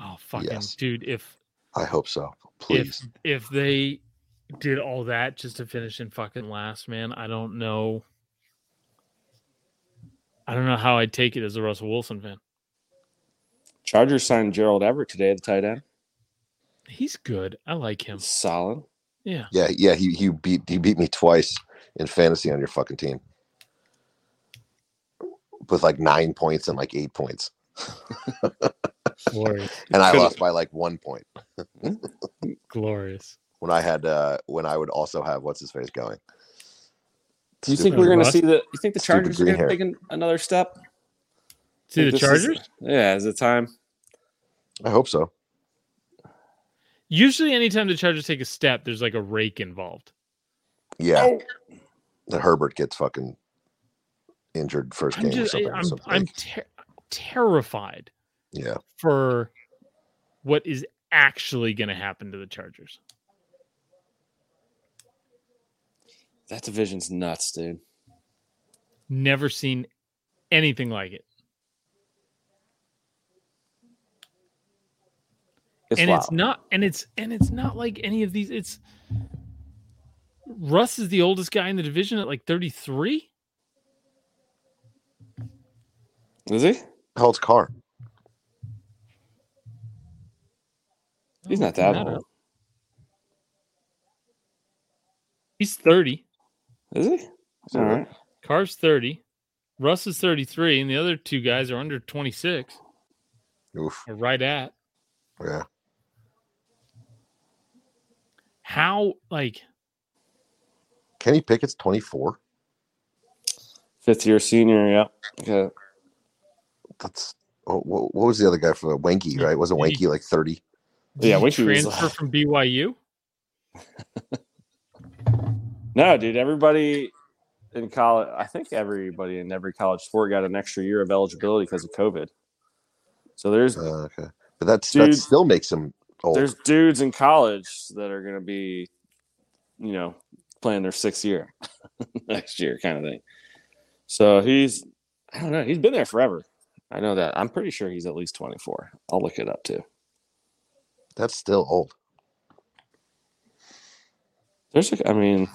Oh fucking Yes. dude! If I hope so. Please. if if they did all that just to finish in fucking last, man, I don't know. I don't know how I'd take it as a Russell Wilson fan. Chargers signed Gerald Everett today, at the tight end. He's good. I like him. He's solid. Yeah. Yeah, yeah. He he beat he beat me twice in fantasy on your fucking team with like nine points and like eight points, [laughs] Glorious. and I lost by like one point [laughs] Glorious. When I had uh when I would also have what's his face going. Do you Stupid- think we're going to see the? You think the Chargers are green going to take an, another step? See the Think this is- Chargers? yeah, is it time? I hope so. Usually, anytime the Chargers take a step, there's like a rake involved. Yeah, Oh. that Herbert gets fucking injured first I'm game or something. I'm, something. I'm ter- terrified yeah, for what is actually going to happen to the Chargers. That division's nuts, dude. Never seen anything like it. It's and wild. it's not and it's and it's not like any of these it's Russ is the oldest guy in the division at like 33 Is he? how old's Carr? He's Oh, not that old. he's 30 Is he? All right. Carr's 30 Russ is 33, and the other two guys are under 26, Oof. or right at. Yeah. How, like, Kenny Pickett's 24. Fifth year senior. yeah. Okay. That's oh, what, what was the other guy for Wanky, right? Wasn't Did Wanky like 30? did Yeah, he Winky was- transfer uh, from BYU? [laughs] No, dude. Everybody in college, I think everybody in every college sport got an extra year of eligibility because of COVID. So there's Uh, okay. But that's Dude. that still makes him old. there's dudes in college that are going to be, you know, playing their sixth year [laughs] next year, kind of thing. So he's, I don't know, he's been there forever. I know that. I'm pretty sure he's at least 24. I'll look it up too. That's still old. There's, a, I mean,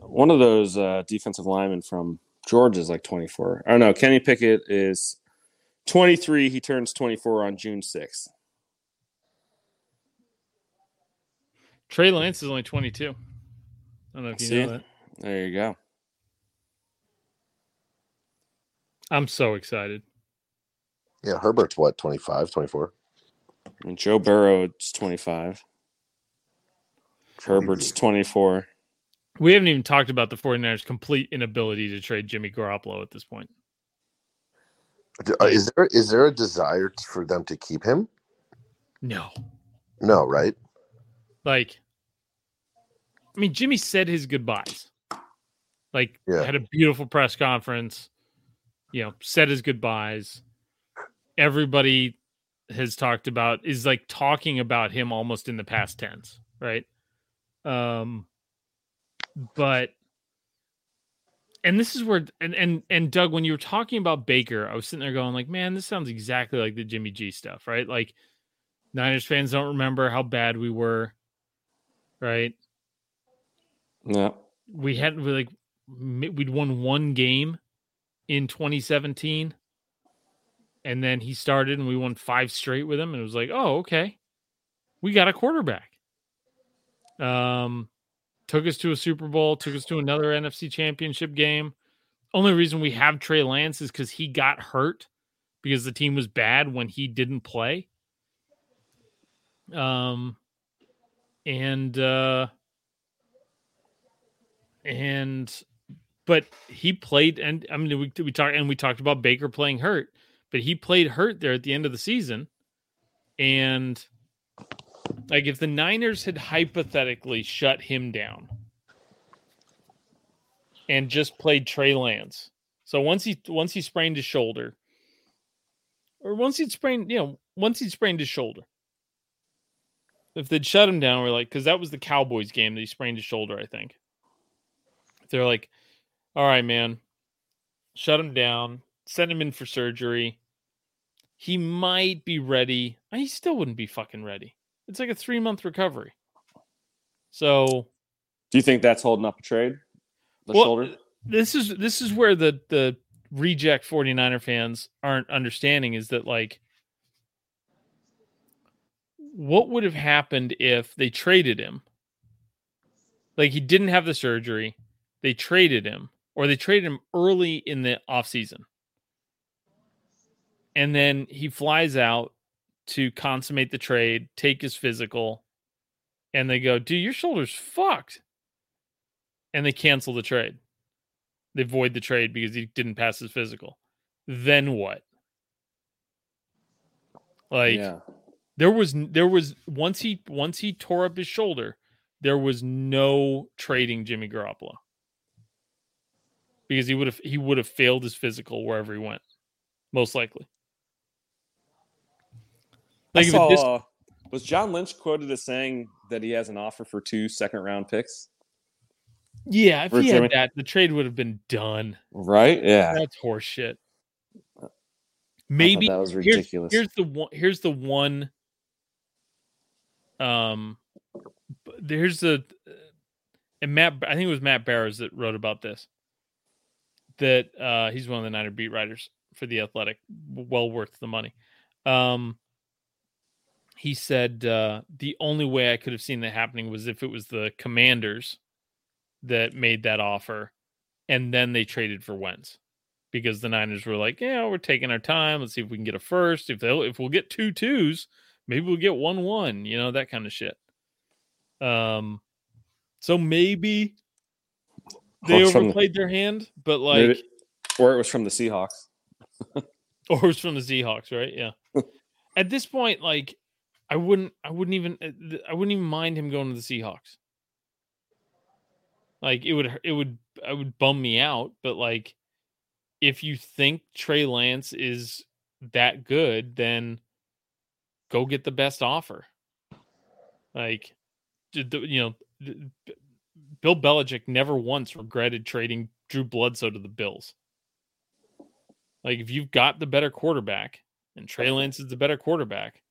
one of those uh, defensive linemen from Georgia is like 24. I don't know. Kenny Pickett is 23. He turns 24 on June 6th. Trey Lance is only 22. I don't know if you See? know that. There you go. I'm so excited. Yeah, Herbert's what, 25, 24? And Joe Burrow is 25. Herbert's 24. We haven't even talked about the 49ers' complete inability to trade Jimmy Garoppolo at this point. Uh, Is there is there a desire for them to keep him? No. No, right? Like, I mean, Jimmy said his goodbyes. Like, Yeah. had a beautiful press conference, you know, said his goodbyes. Everybody has talked about, is like talking about him almost in the past tense, right? Um, but, and this is where, and, and, and Doug, when you were talking about Baker, I was sitting there going, like, man, this sounds exactly like the Jimmy G stuff, right? Like, Niners fans don't remember how bad we were, right? Yeah. We had we like we'd won one game in 2017, and then he started and we won five straight with him, and it was like, oh, okay, we got a quarterback. Um, took us to a Super Bowl, took us to another NFC Championship game. Only reason we have Trey Lance is because he got hurt because the team was bad when he didn't play. Um, and uh, and but he played, and I mean, we we talked and we talked about Baker playing hurt, but he played hurt there at the end of the season, and like if the Niners had hypothetically shut him down and just played Trey Lance, so once he once he sprained his shoulder, or once he'd sprained, you know, once he'd sprained his shoulder. If they'd shut him down, we're like, because that was the Cowboys game that he sprained his shoulder, I think. They're like, all right, man, shut him down, send him in for surgery. He might be ready. He still wouldn't be fucking ready. It's like a three month recovery. So Do you think that's holding up a trade? The Well, shoulder? this is this is where the the reject 49er fans aren't understanding is that like what would have happened if they traded him like he didn't have the surgery they traded him or they traded him early in the offseason and then he flies out to consummate the trade take his physical and they go dude your shoulder's fucked and they cancel the trade they void the trade because he didn't pass his physical. Then what? Like yeah. there was there was once he once he tore up his shoulder, there was no trading Jimmy Garoppolo because he would have he would have failed his physical wherever he went, most likely. I Like if saw, it dis- uh, was John Lynch quoted as saying that he has an offer for two second round picks? yeah, if he had that, the trade would have been done. Right? Yeah. That's horseshit. Maybe that was here's- ridiculous. Here's, the one. Here's the one. Um, here's the, and Matt. I think it was Matt Barrows that wrote about this. That uh, he's one of the Niner beat writers for the Athletic. Well worth the money. Um, he said uh, the only way I could have seen that happening was if it was the Commanders that made that offer, and then they traded for Wentz because the Niners were like, yeah, we're taking our time. Let's see if we can get a first. If they if we'll get two twos, maybe we'll get one one. You know that kind of shit. Um, so maybe they Well, from the- overplayed their hand, but like, Maybe- or it was from the Seahawks. [laughs] or it was from the Seahawks, right? Yeah. [laughs] At this point, like, I wouldn't, I wouldn't even, uh, I wouldn't even mind him going to the Seahawks. Like, it would, it would, I would bum me out, but like, if you think Trey Lance is that good, then go get the best offer. Like, you know, Bill Belichick never once regretted trading Drew Bledsoe to the Bills. Like, if you've got the better quarterback and Trey Lance is the better quarterback,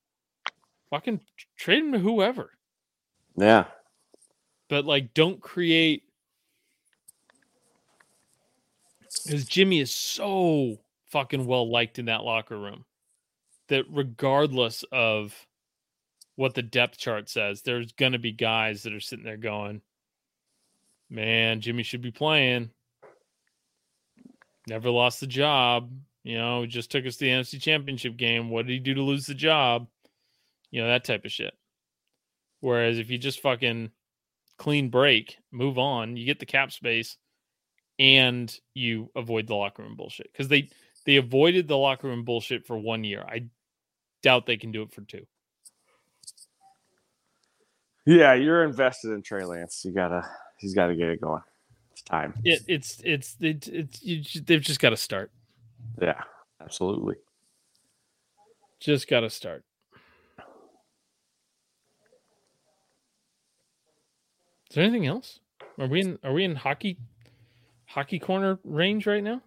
fucking trade him to whoever. Yeah. But like, don't create because Jimmy is so fucking well liked in that locker room that regardless of what the depth chart says, there's gonna be guys that are sitting there going, "Man, Jimmy should be playing." Never lost the job. You know, just took us to the NFC Championship game. What did he do to lose the job? You know, that type of shit. Whereas if you just fucking clean break, move on, you get the cap space and you avoid the locker room bullshit. Because they they avoided the locker room bullshit for one year. I doubt they can do it for two. Yeah, you're invested in Trey Lance. You gotta he's gotta get it going. It's time. It, it's it's it's it's you, they've just got to start. Yeah, absolutely. Just got to start. Is there anything else? Are we in are we in hockey hockey corner range right now?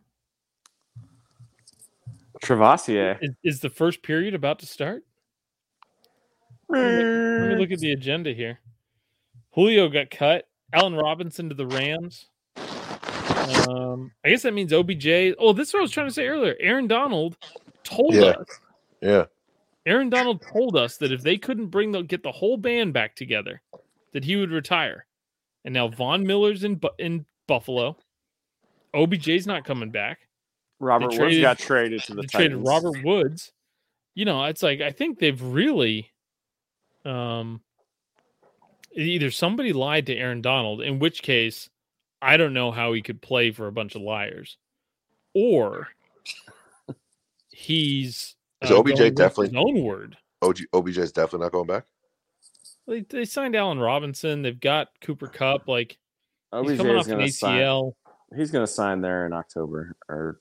Travassier. Is, is the first period about to start? Let me look at the agenda here. Julio got cut. Allen Robinson to the Rams. Um, I guess that means OBJ. Oh, this is what I was trying to say earlier. Aaron Donald told Yeah. us. Yeah. Aaron Donald told us that if they couldn't bring the get the whole band back together, that he would retire. And now Von Miller's in Bu- in Buffalo. OBJ's not coming back. Robert Woods got traded to the They traded Robert Woods. You know, it's like I think they've really um either somebody lied to Aaron Donald, in which case I don't know how he could play for a bunch of liars, or he's Is uh, OBJ going with definitely- his own word. OG, is definitely not going back. They, they signed Allen Robinson. They've got Cooper [sighs] Kupp. Like he's coming off an gonna sign. ACL. He's gonna sign there in October or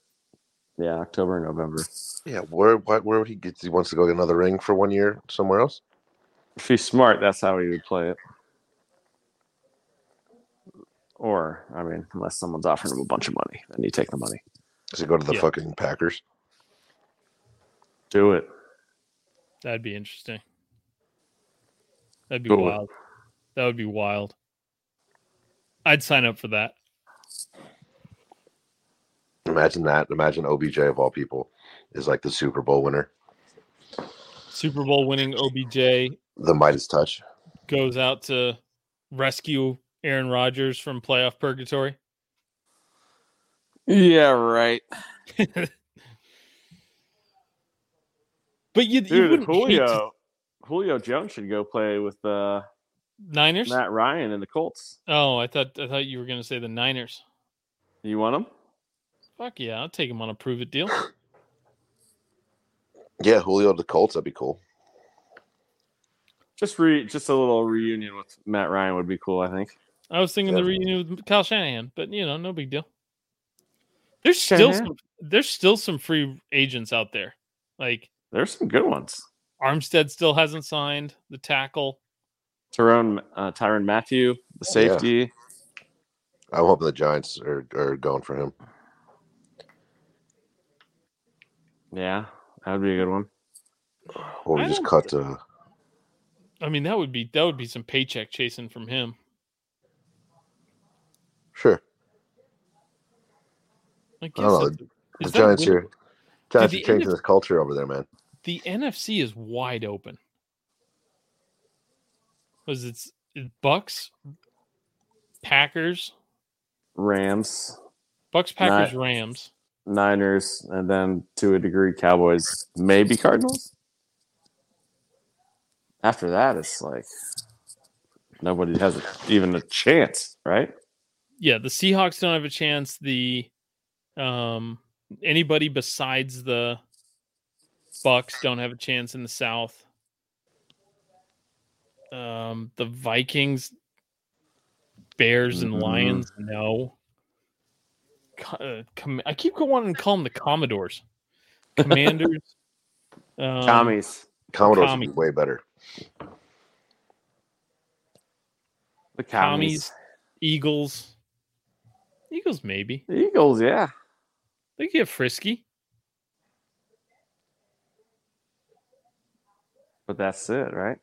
yeah, October and November. Yeah, where why, where would he get? He wants to go get another ring for one year somewhere else. If he's smart, that's how he would play it. Or, I mean, unless someone's offering him a bunch of money, then you take the money. Does he go to the Yeah. fucking Packers? Do it. That'd be interesting. That'd be Cool. wild. That would be wild. I'd sign up for that. Imagine that. Imagine OBJ of all people is like the Super Bowl winner, Super Bowl winning OBJ the Midas touch. goes out to rescue Aaron Rodgers from playoff purgatory. Yeah, right. [laughs] But you, you Dude, wouldn't hate to- Julio Julio Jones should go play with the Niners. Matt Ryan and the Colts. Oh, I thought I thought you were going to say the Niners. You want him? Fuck yeah, I'll take him on a prove it deal. Yeah, Julio to the Colts. That'd be cool. Just re just a little reunion with Matt Ryan would be cool, I think. I was thinking the reunion with Kyle Shanahan, but you know, no big deal. There's still Shanahan? some there's still some free agents out there. Like There's some good ones. Armstead still hasn't signed the tackle. Tyrone uh, Tyrann Mathieu, the Yeah. safety. I'm hoping the Giants are, are going for him. Yeah, that would be a good one. Or we I just cut to I mean, that would be that would be some paycheck chasing from him. sure. I I don't know. The, the Giants win- here. Giants are changing end this culture over there, man. The NFC is wide open. Was it's Bucs, Packers, Rams. Bucs, Packers, Rams. Niners, and then to a degree, Cowboys, maybe Cardinals. After that, it's like nobody has a, even a chance, right? Yeah, the Seahawks don't have a chance. The um anybody besides the Bucs don't have a chance in the South. Um the Vikings, Bears, and Mhm. Lions, no. Uh, com- I keep going and call them the Commodores. Commanders. [laughs] um, Commies, Commodores Commies. would be way better. the commies. commies, Eagles. Eagles, maybe. the Eagles, yeah. They get frisky. But that's it, right?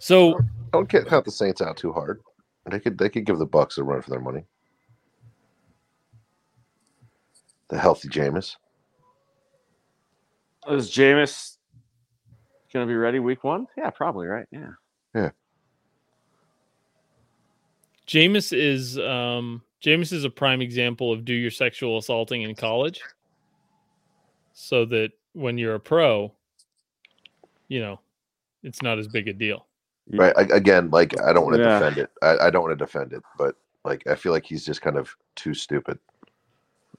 So Don't get count the Saints out too hard. They could they could give the Bucs a run for their money. The healthy Jameis. Is Jameis going to be ready week one? Yeah, probably, right? Yeah. Yeah. Jameis is um Jameis is a prime example of do your sexual assaulting in college. So that when you're a pro, you know, it's not as big a deal. Right. I, again, like I don't want to Yeah. defend it. I, I don't want to defend it, but like I feel like he's just kind of too stupid.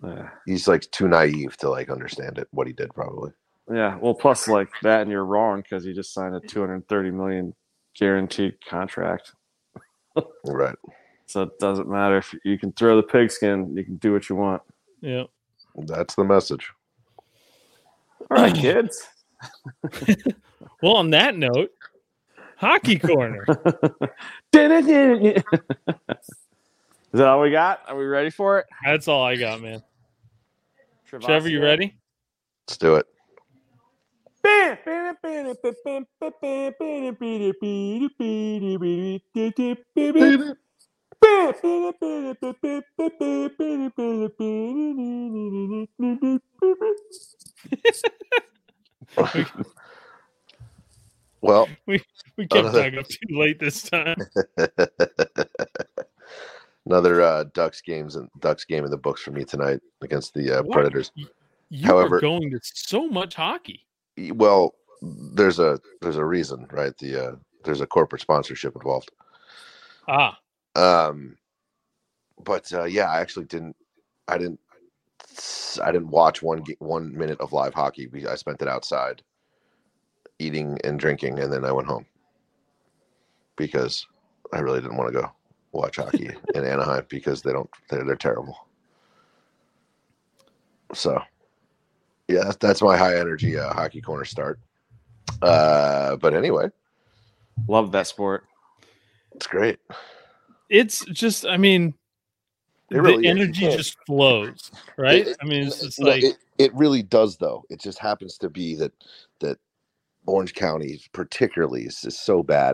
Yeah. He's like too naive to like understand it. What he did, probably. Yeah. Well, plus like that, and you're wrong because he just signed a 230 million guaranteed contract. [laughs] Right. So it doesn't matter if you can throw the pigskin, you can do what you want. Yeah. That's the message. All right, kids. [laughs] Well, on that note, hockey corner. [laughs] Is that all we got? Are we ready for it? That's all I got, man. Trevor, you ready? Let's do it. [laughs] [laughs] Well, [laughs] We we kept Another- up too late this time. [laughs] another uh, Ducks games and Ducks game in the books for me tonight against the uh? Predators. You However- are going to so much hockey. Well, there's a there's a reason, right? The uh, there's a corporate sponsorship involved. Ah, Um, but uh, yeah, I actually didn't. I didn't. I didn't watch one one minute of live hockey. I spent it outside, eating and drinking, and then I went home because I really didn't want to go watch hockey [laughs] in Anaheim because they don't. They're they're terrible. So, yeah, that's, that's my high energy uh, hockey corner start. Uh, but anyway, Love that sport. it's great. it's just. I mean, It really the energy can't- just flows, right? It- I mean, it's just No, like it, it really does though. It just happens to be that that orange county particularly is, is so bad